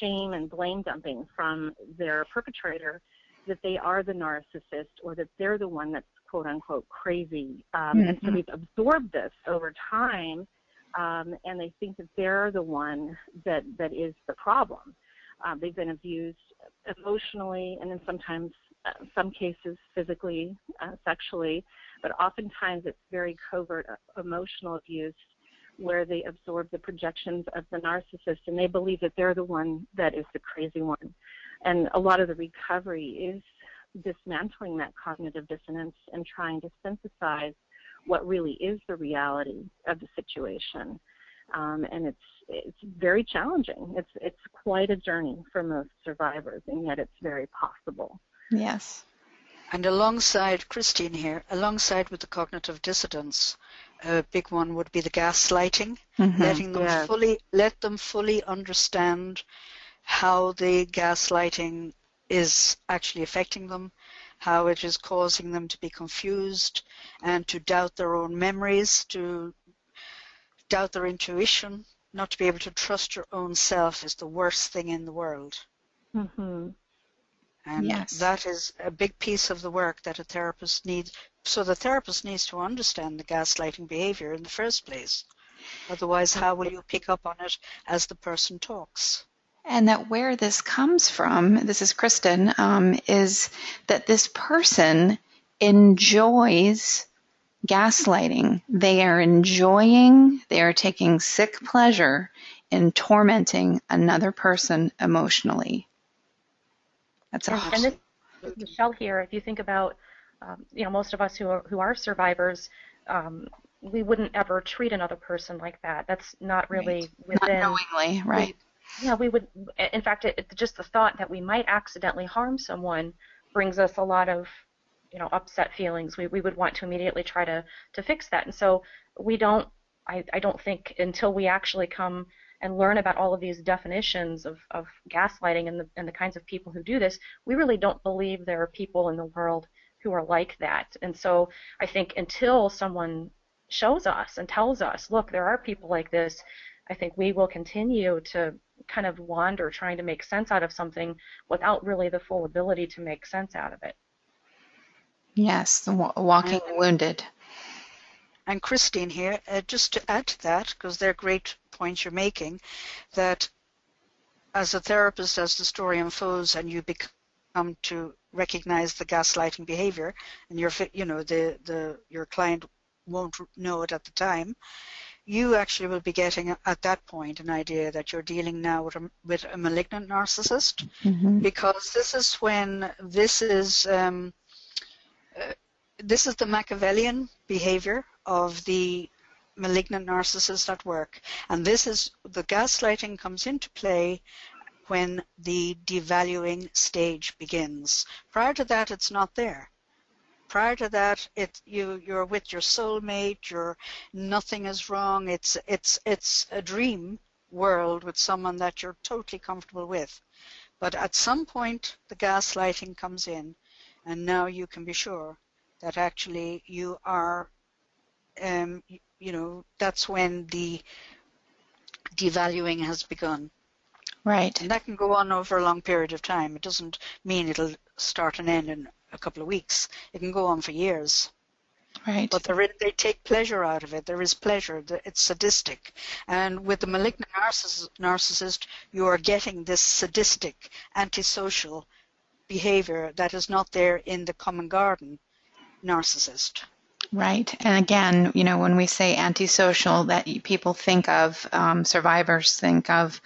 shame and blame dumping from their perpetrator that they are the narcissist or that they're the one that's quote unquote crazy um, and so Mhm. they've absorbed this over time um, and they think that they're the one that that is the problem um, they've been abused emotionally and then sometimes some cases physically uh, sexually but oftentimes it's very covert uh, emotional abuse where they absorb the projections of the narcissist and they believe that they're the one that is the crazy one. And a lot of the recovery is dismantling that cognitive dissonance and trying to synthesize what really is the reality of the situation. Um, and it's it's very challenging. It's it's quite a journey for most survivors, and yet it's very possible. Yes. And alongside Christine here, alongside with the cognitive dissonance, a big one would be the gaslighting, Mhm. letting them Yes. fully let them fully understand how the gaslighting is actually affecting them, how it is causing them to be confused and to doubt their own memories, to doubt their intuition, not to be able to trust your own self is the worst thing in the world. hmm And Yes. that is a big piece of the work that a therapist needs. So the therapist needs to understand the gaslighting behavior in the first place. Otherwise, how will you pick up on it as the person talks? And that where this comes from, this is Kristen, um, is that this person enjoys gaslighting. They are enjoying, they are taking sick pleasure in tormenting another person emotionally. That's a Yeah. And this, Michelle here, if you think about, um, you know, most of us who are, who are survivors, um, we wouldn't ever treat another person like that. That's not really not within. knowingly, right? Yeah, we would. In fact, it, it, just the thought that we might accidentally harm someone brings us a lot of, you know, upset feelings. We we would want to immediately try to to fix that, and so we don't. I I don't think until we actually come and learn about all of these definitions of, of gaslighting and the and the kinds of people who do this, we really don't believe there are people in the world who are like that. And so I think until someone shows us and tells us, look, there are people like this, I think we will continue to kind of wander trying to make sense out of something without really the full ability to make sense out of it. Yes, the wa- walking wounded. And Christine here, uh, just to add to that, because they're great points you're making, that as a therapist, as the story unfolds and you become to recognize the gaslighting behavior, and your, you know, the, the, your client won't know it at the time, you actually will be getting at that point an idea that you're dealing now with a, with a malignant narcissist. Hmm because this is when this is um, uh, this is the Machiavellian behavior of the malignant narcissist at work, and this is the gaslighting comes into play when the devaluing stage begins. Prior to that, it's not there. Prior to that, it you you're with your soulmate. You're nothing is wrong. It's it's it's a dream world with someone that you're totally comfortable with. But at some point, the gaslighting comes in, and now you can be sure that actually you are, um, you, know, that's when the devaluing has begun. Right. And that can go on over a long period of time. It doesn't mean it'll start and end in a couple of weeks. It can go on for years. Right. But is, they take pleasure out of it. There is pleasure. It's sadistic. And with the malignant narciss- narcissist, you are getting this sadistic, antisocial behavior that is not there in the common garden narcissist. Right. And again, you know, when we say antisocial, that people think of, um, survivors think of,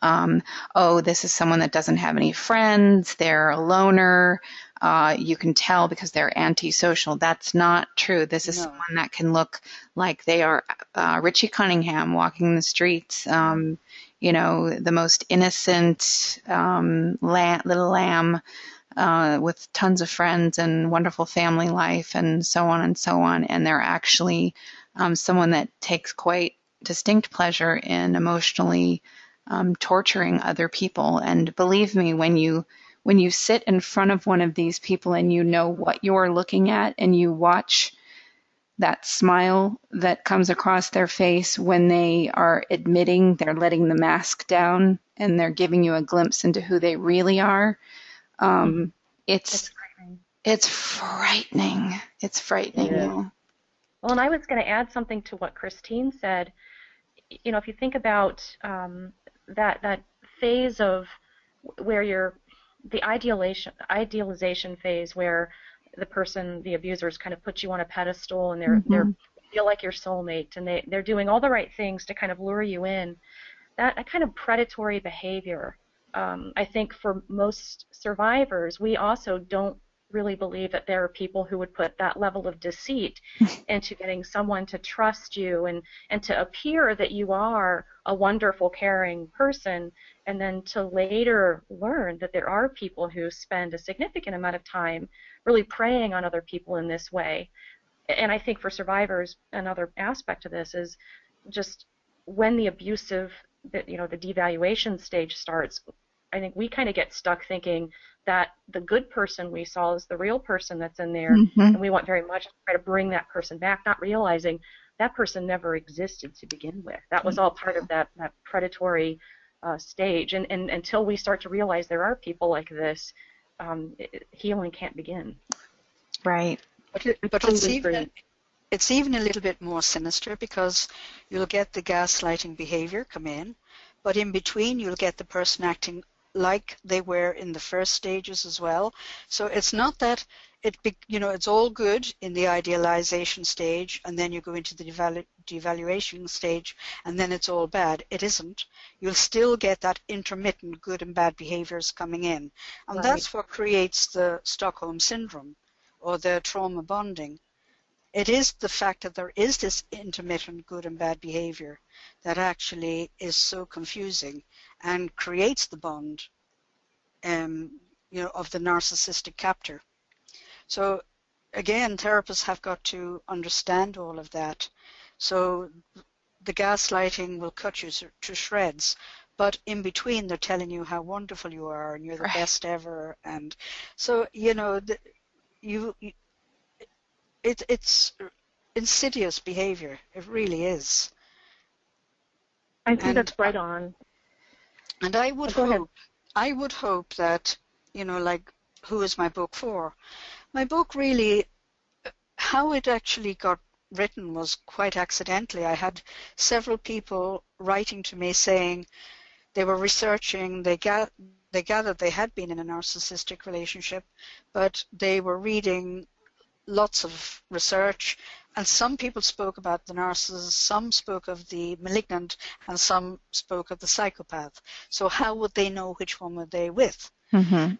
um, oh, this is someone that doesn't have any friends, they're a loner. Uh, you can tell because they're antisocial. That's not true. This is No. someone that can look like they are uh, Richie Cunningham walking the streets. Um, you know, the most innocent um, la- little lamb uh, with tons of friends and wonderful family life and so on and so on. And they're actually um, someone that takes quite distinct pleasure in emotionally um, torturing other people. And believe me, when you when you sit in front of one of these people and you know what you're looking at and you watch that smile that comes across their face when they are admitting they're letting the mask down and they're giving you a glimpse into who they really are um, it's It's frightening. it's frightening it's frightening Yeah. yeah. Well, and I was going to add something to what Christine said. You know, if you think about um, that that phase of where you're the idealization idealization phase where the person, the abusers, kind of put you on a pedestal and they're they're feel like your soulmate and they they're doing all the right things to kind of lure you in. That, that kind of predatory behavior, um, I think for most survivors, we also don't really believe that there are people who would put that level of deceit into getting someone to trust you and, and to appear that you are a wonderful, caring person, and then to later learn that there are people who spend a significant amount of time really preying on other people in this way. And I think for survivors, another aspect of this is just when the abusive, you know, the devaluation stage starts, I think we kind of get stuck thinking that the good person we saw is the real person that's in there, Mhm. and we want very much to try to bring that person back, not realizing that person never existed to begin with. That was all part of that that predatory uh, stage, and, and until we start to realize there are people like this, um, it, healing can't begin. Right. But, it, but it's even it's even a little bit more sinister because you'll get the gaslighting behavior come in, but in between you'll get the person acting like they were in the first stages as well. So it's not that it you know it's all good in the idealization stage and then you go into the devalu- devaluation stage and then it's all bad. It isn't. You'll still get that intermittent good and bad behaviors coming in. And Right. that's what creates the Stockholm syndrome or the trauma bonding. It is the fact that there is this intermittent good and bad behavior that actually is so confusing and creates the bond um, you know, of the narcissistic captor. So again, therapists have got to understand all of that. So the gaslighting will cut you to shreds, but in between they're telling you how wonderful you are and you're the Right. best ever, and so you know the, you, you it, it's insidious behavior. It really is. I think And- that's right on. And I would go ahead. hope, I would hope that, you know, like, who is my book for? My book really, how it actually got written was quite accidentally. I had several people writing to me saying they were researching, they got they gathered they had been in a narcissistic relationship, but they were reading lots of research and some people spoke about the narcissist, some spoke of the malignant, and some spoke of the psychopath. So how would they know which one were they with? Mm-hmm.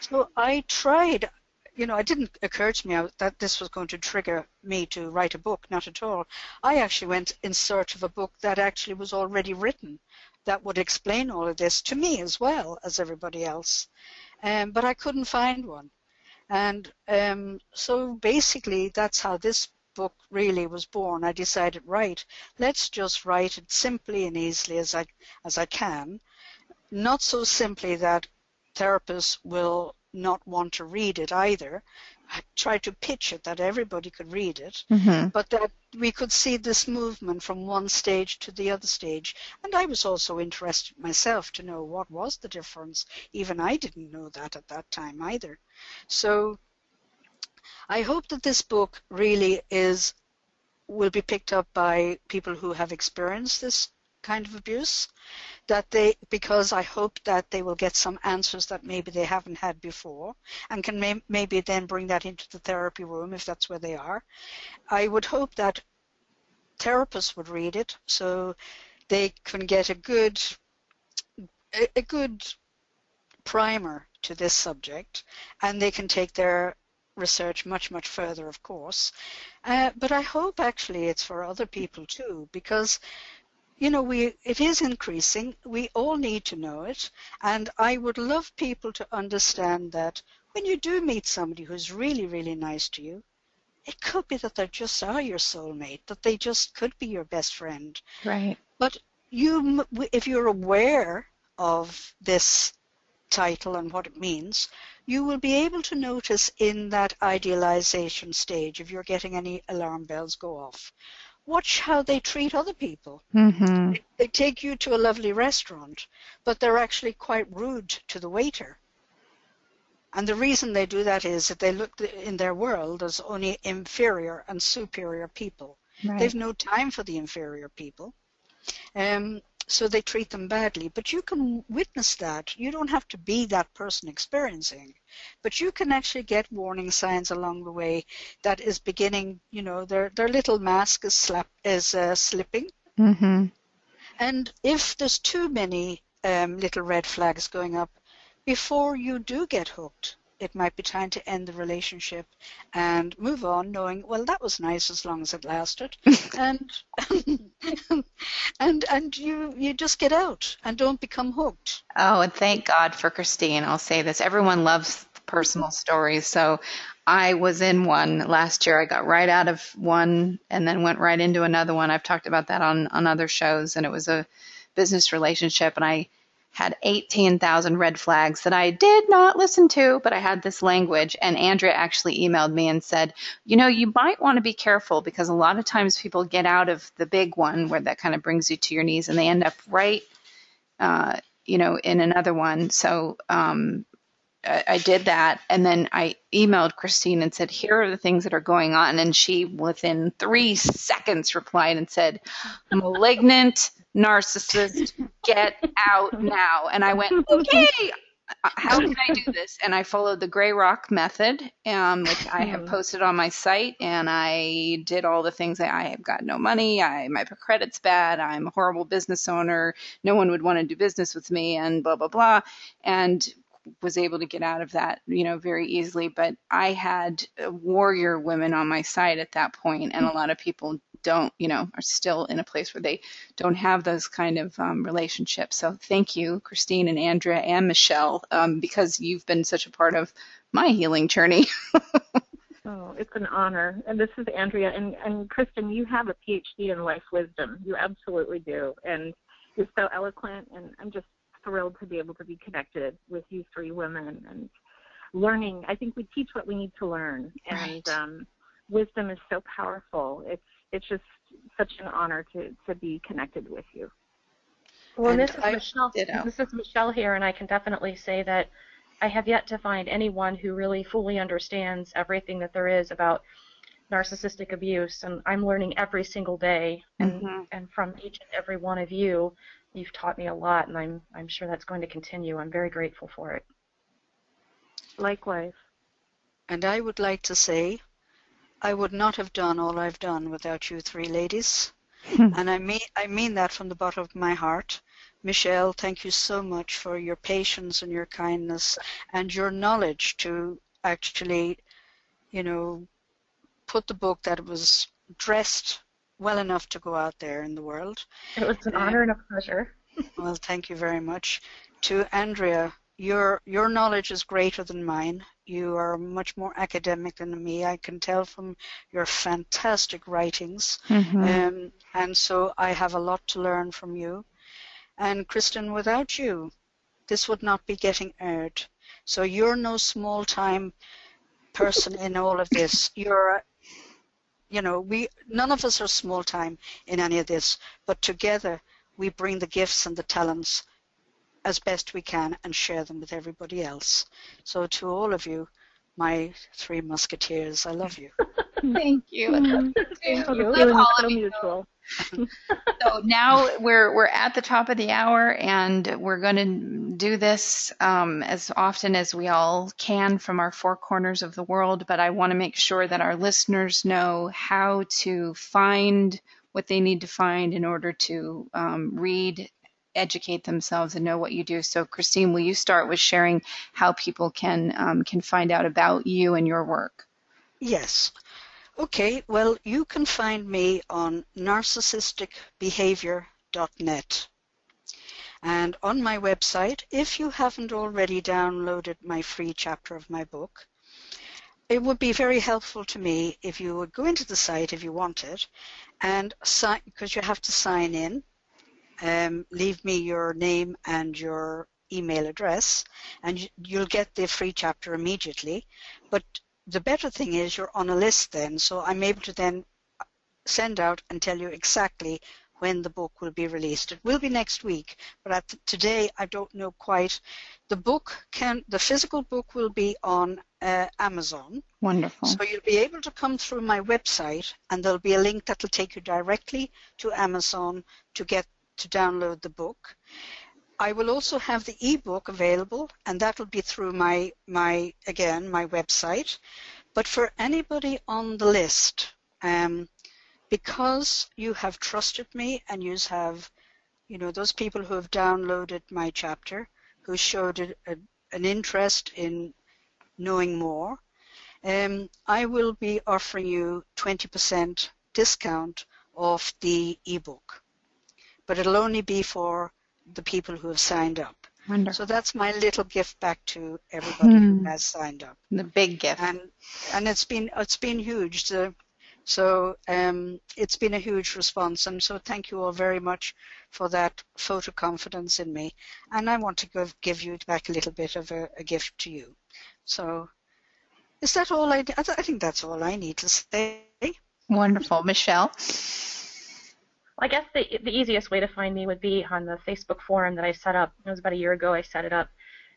So I tried, you know, it didn't occur to me that this was going to trigger me to write a book, not at all. I actually went in search of a book that actually was already written that would explain all of this to me as well as everybody else. Um, but I couldn't find one. And um, so basically, that's how this book really was born. I decided, right, let's just write it simply and easily as I as I can, not so simply that therapists will not want to read it either. I tried to pitch it that everybody could read it, Mm-hmm. but that we could see this movement from one stage to the other stage. And I was also interested myself to know what was the difference. Even I didn't know that at that time either. So I hope that this book really is will be picked up by people who have experienced this kind of abuse that they because I hope that they will get some answers that maybe they haven't had before and can may, maybe then bring that into the therapy room if that's where they are. I would hope that therapists would read it so they can get a good a, a good primer to this subject and they can take their research much much further of course. Uh, but I hope actually it's for other people too because you know we it is increasing. We all need to know it. And I would love people to understand that when you do meet somebody who's really really nice to you it could be that they just are your soulmate that they just could be your best friend. Right. but you, if you're aware of this title and what it means, you will be able to notice in that idealization stage if you're getting any alarm bells go off. Watch how they treat other people. Mm-hmm. They take you to a lovely restaurant, but they're actually quite rude to the waiter. And the reason they do that is that they look in their world as only inferior and superior people. Right. They've no time for the inferior people. Um, so they treat them badly. But you can witness that. You don't have to be that person experiencing, but you can actually get warning signs along the way that is beginning. You know, their their little mask is slap is uh, slipping, Mm-hmm. and if there's too many um, little red flags going up, before you do get hooked, it might be time to end the relationship and move on, knowing, well, that was nice as long as it lasted, and and and you you just get out and don't become hooked. Oh, and thank God for Christine. I'll say this: everyone loves personal stories, so I was in one last year. I got right out of one and then went right into another one. I've talked about that on on other shows, and it was a business relationship, and I had 18,000 red flags that I did not listen to, but I had this language. And Andrea actually emailed me and said, you know, you might want to be careful because a lot of times people get out of the big one where that kind of brings you to your knees and they end up right, uh, you know, in another one. So um, I, I did that. And then I emailed Christine and said, here are the things that are going on. And she, within three seconds, replied and said, malignant narcissist, get out now. And I went, okay, how can I do this? And I followed the Grey Rock method, um, which I have posted on my site, and I did all the things that I have got no money, I my credit's bad, I'm a horrible business owner, no one would want to do business with me, and blah blah blah, and was able to get out of that, you know, very easily. But I had warrior women on my side at that point, and a lot of people don't, you know, are still in a place where they don't have those kind of um, relationships. So thank you, Christine and Andrea and Michelle, um, because you've been such a part of my healing journey. oh, it's an honor. And this is Andrea. And, and Kristin, you have a PhD in life wisdom. You absolutely do. And you're so eloquent. And I'm just thrilled to be able to be connected with you three women and learning. I think we teach what we need to learn. And right. um, wisdom is so powerful. It's it's just such an honor to, to be connected with you. Well, and this is I, Michelle. Ditto. This is Michelle here, and I can definitely say that I have yet to find anyone who really fully understands everything that there is about narcissistic abuse, and I'm learning every single day. And mm-hmm. and from each and every one of you, you've taught me a lot, and I'm I'm sure that's going to continue. I'm very grateful for it. Likewise. And I would like to say I would not have done all I've done without you three ladies. Hmm. and I mean I mean that from the bottom of my heart. Michelle, thank you so much for your patience and your kindness and your knowledge to actually, you know, put the book that was dressed well enough to go out there in the world. It was an honor and a pleasure. well, thank you very much. To Andrea, your your knowledge is greater than mine. You are much more academic than me. I can tell from your fantastic writings. Mm-hmm. Um, and so I have a lot to learn from you. And Kristin, without you, this would not be getting aired. So you're no small time person in all of this. You're, you know, we none of us are small time in any of this, but together we bring the gifts and the talents as best we can and share them with everybody else. So to all of you, my three musketeers, I love you. Thank you. Thank you. so mutual. so now we're we're at the top of the hour, and we're going to do this um, as often as we all can from our four corners of the world. But I want to make sure that our listeners know how to find what they need to find in order to um, read educate themselves and know what you do. So, Christine, will you start with sharing how people can um, can find out about you and your work? Yes. Okay. Well, you can find me on narcissisticbehavior.net. And on my website, if you haven't already downloaded my free chapter of my book, it would be very helpful to me if you would go into the site if you want it and because you have to sign in um, leave me your name and your email address, and you'll get the free chapter immediately. But the better thing is you're on a list then, so I'm able to then send out and tell you exactly when the book will be released. It will be next week, but at today I don't know quite. The book can, the physical book will be on uh, Amazon. Wonderful. So you'll be able to come through my website, and there'll be a link that will take you directly to Amazon to get to download the book. I will also have the ebook available, and that will be through my, my again, my website. But for anybody on the list, um, because you have trusted me and you have, you know, those people who have downloaded my chapter, who showed a, a, an interest in knowing more, um, I will be offering you 20% discount off the ebook. But it'll only be for the people who have signed up. Wonderful. So that's my little gift back to everybody who Hmm. has signed up. The big gift. And and it's been it's been huge. So, so um, it's been a huge response, and so thank you all very much for that photo confidence in me. And I want to give give you back a little bit of a, a gift to you. So, is that all I? I I think that's all I need to say. Wonderful. Michelle? I guess the the easiest way to find me would be on the Facebook forum that I set up. It was about a year ago. I set it up,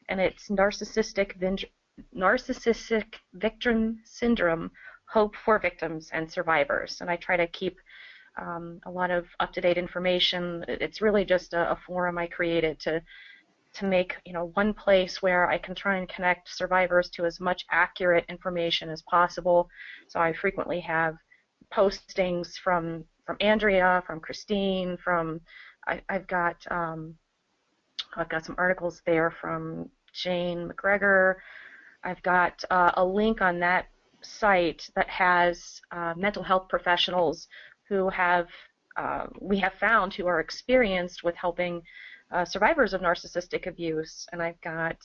and it's narcissistic vin- narcissistic victim syndrome, hope for victims and survivors. And I try to keep um, a lot of up to date information. It's really just a, a forum I created to to make you know one place where I can try and connect survivors to as much accurate information as possible. So I frequently have postings from from Andrea, from Christine, from I, I've got um, I've got some articles there from Jane McGregor. I've got uh, a link on that site that has uh, mental health professionals who have uh, we have found who are experienced with helping uh, survivors of narcissistic abuse. And I've got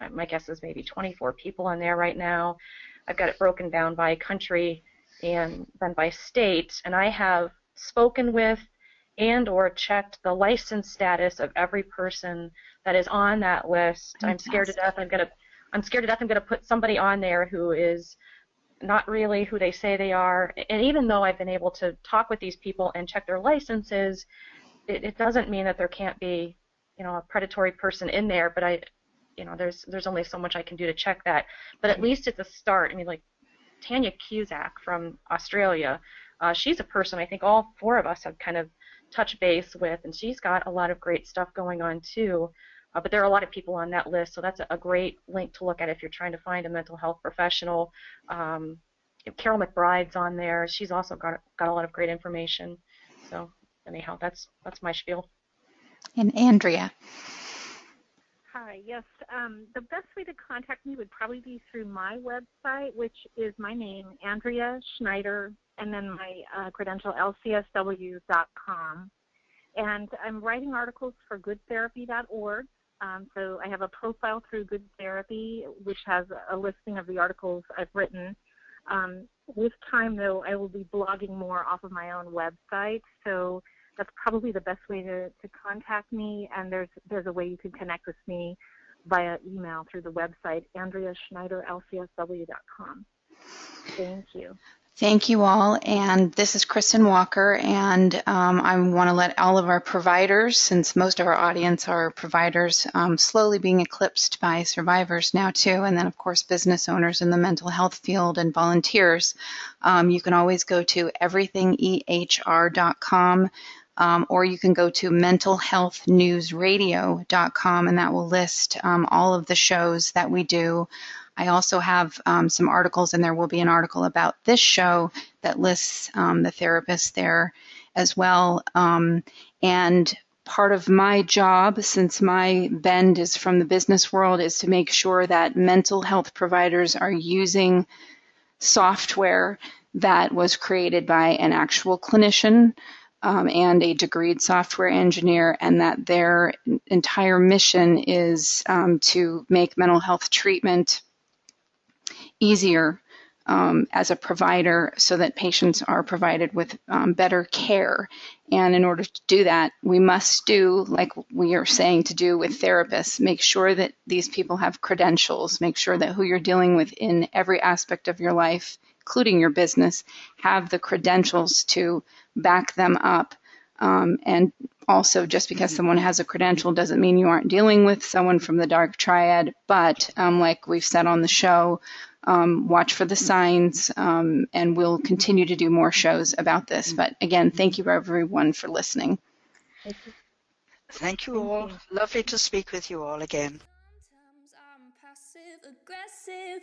I, my guess is maybe 24 people on there right now. I've got it broken down by country and then by state, and I have spoken with and or checked the license status of every person that is on that list. I'm scared to death. I'm gonna I'm scared to death. I'm gonna put somebody on there who is not really who they say they are. And even though I've been able to talk with these people and check their licenses, it, it doesn't mean that there can't be, you know, a predatory person in there. But I, you know, there's there's only so much I can do to check that. But at least it's a start. I mean, like Tanya Cusack from Australia, uh, she's a person I think all four of us have kind of touched base with, and she's got a lot of great stuff going on too. Uh, but there are a lot of people on that list, so that's a, great link to look at if you're trying to find a mental health professional. Um, Karyl McBride's on there. She's also got got a lot of great information. So anyhow, that's that's my spiel. And Andrea? Hi, yes. Um, the best way to contact me would probably be through my website, which is my name, Andrea Schneider, and then my uh, credential, lcsw.com. And I'm writing articles for goodtherapy.org. Um, so I have a profile through Good Therapy, which has a listing of the articles I've written. Um, with time, though, I will be blogging more off of my own website. So that's probably the best way to, to contact me. And there's there's a way you can connect with me via email through the website, AndreaSchneiderLCSW.com. Thank you. Thank you all. And this is Kristin Walker. And um, I want to let all of our providers, since most of our audience are providers, um, slowly being eclipsed by survivors now, too. And then, of course, business owners in the mental health field and volunteers. Um, you can always go to everythingehr.com. Um, or you can go to mentalhealthnewsradio.com and that will list um, all of the shows that we do. I also have um, some articles, and there will be an article about this show that lists um, the therapists there as well. Um, and part of my job, since my bend is from the business world, is to make sure that mental health providers are using software that was created by an actual clinician um, and a degreed software engineer, and that their entire mission is um, to make mental health treatment easier um, as a provider so that patients are provided with um, better care. And in order to do that, we must do, like we are saying to do with therapists, make sure that these people have credentials, make sure that who you're dealing with in every aspect of your life, including your business, have the credentials to back them up. Um, and also, just because someone has a credential doesn't mean you aren't dealing with someone from the dark triad. But um, like we've said on the show, um, watch for the signs, um, and we'll continue to do more shows about this. But again, thank you everyone for listening. Thank you all. Lovely to speak with you all again. Sometimes I'm passive aggressive,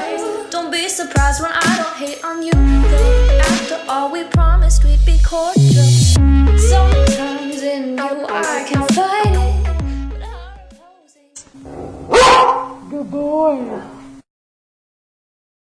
Be surprised when I don't hate on you. Though. After all, we promised we'd be cordial. Sometimes in you I can fight it. Good boy.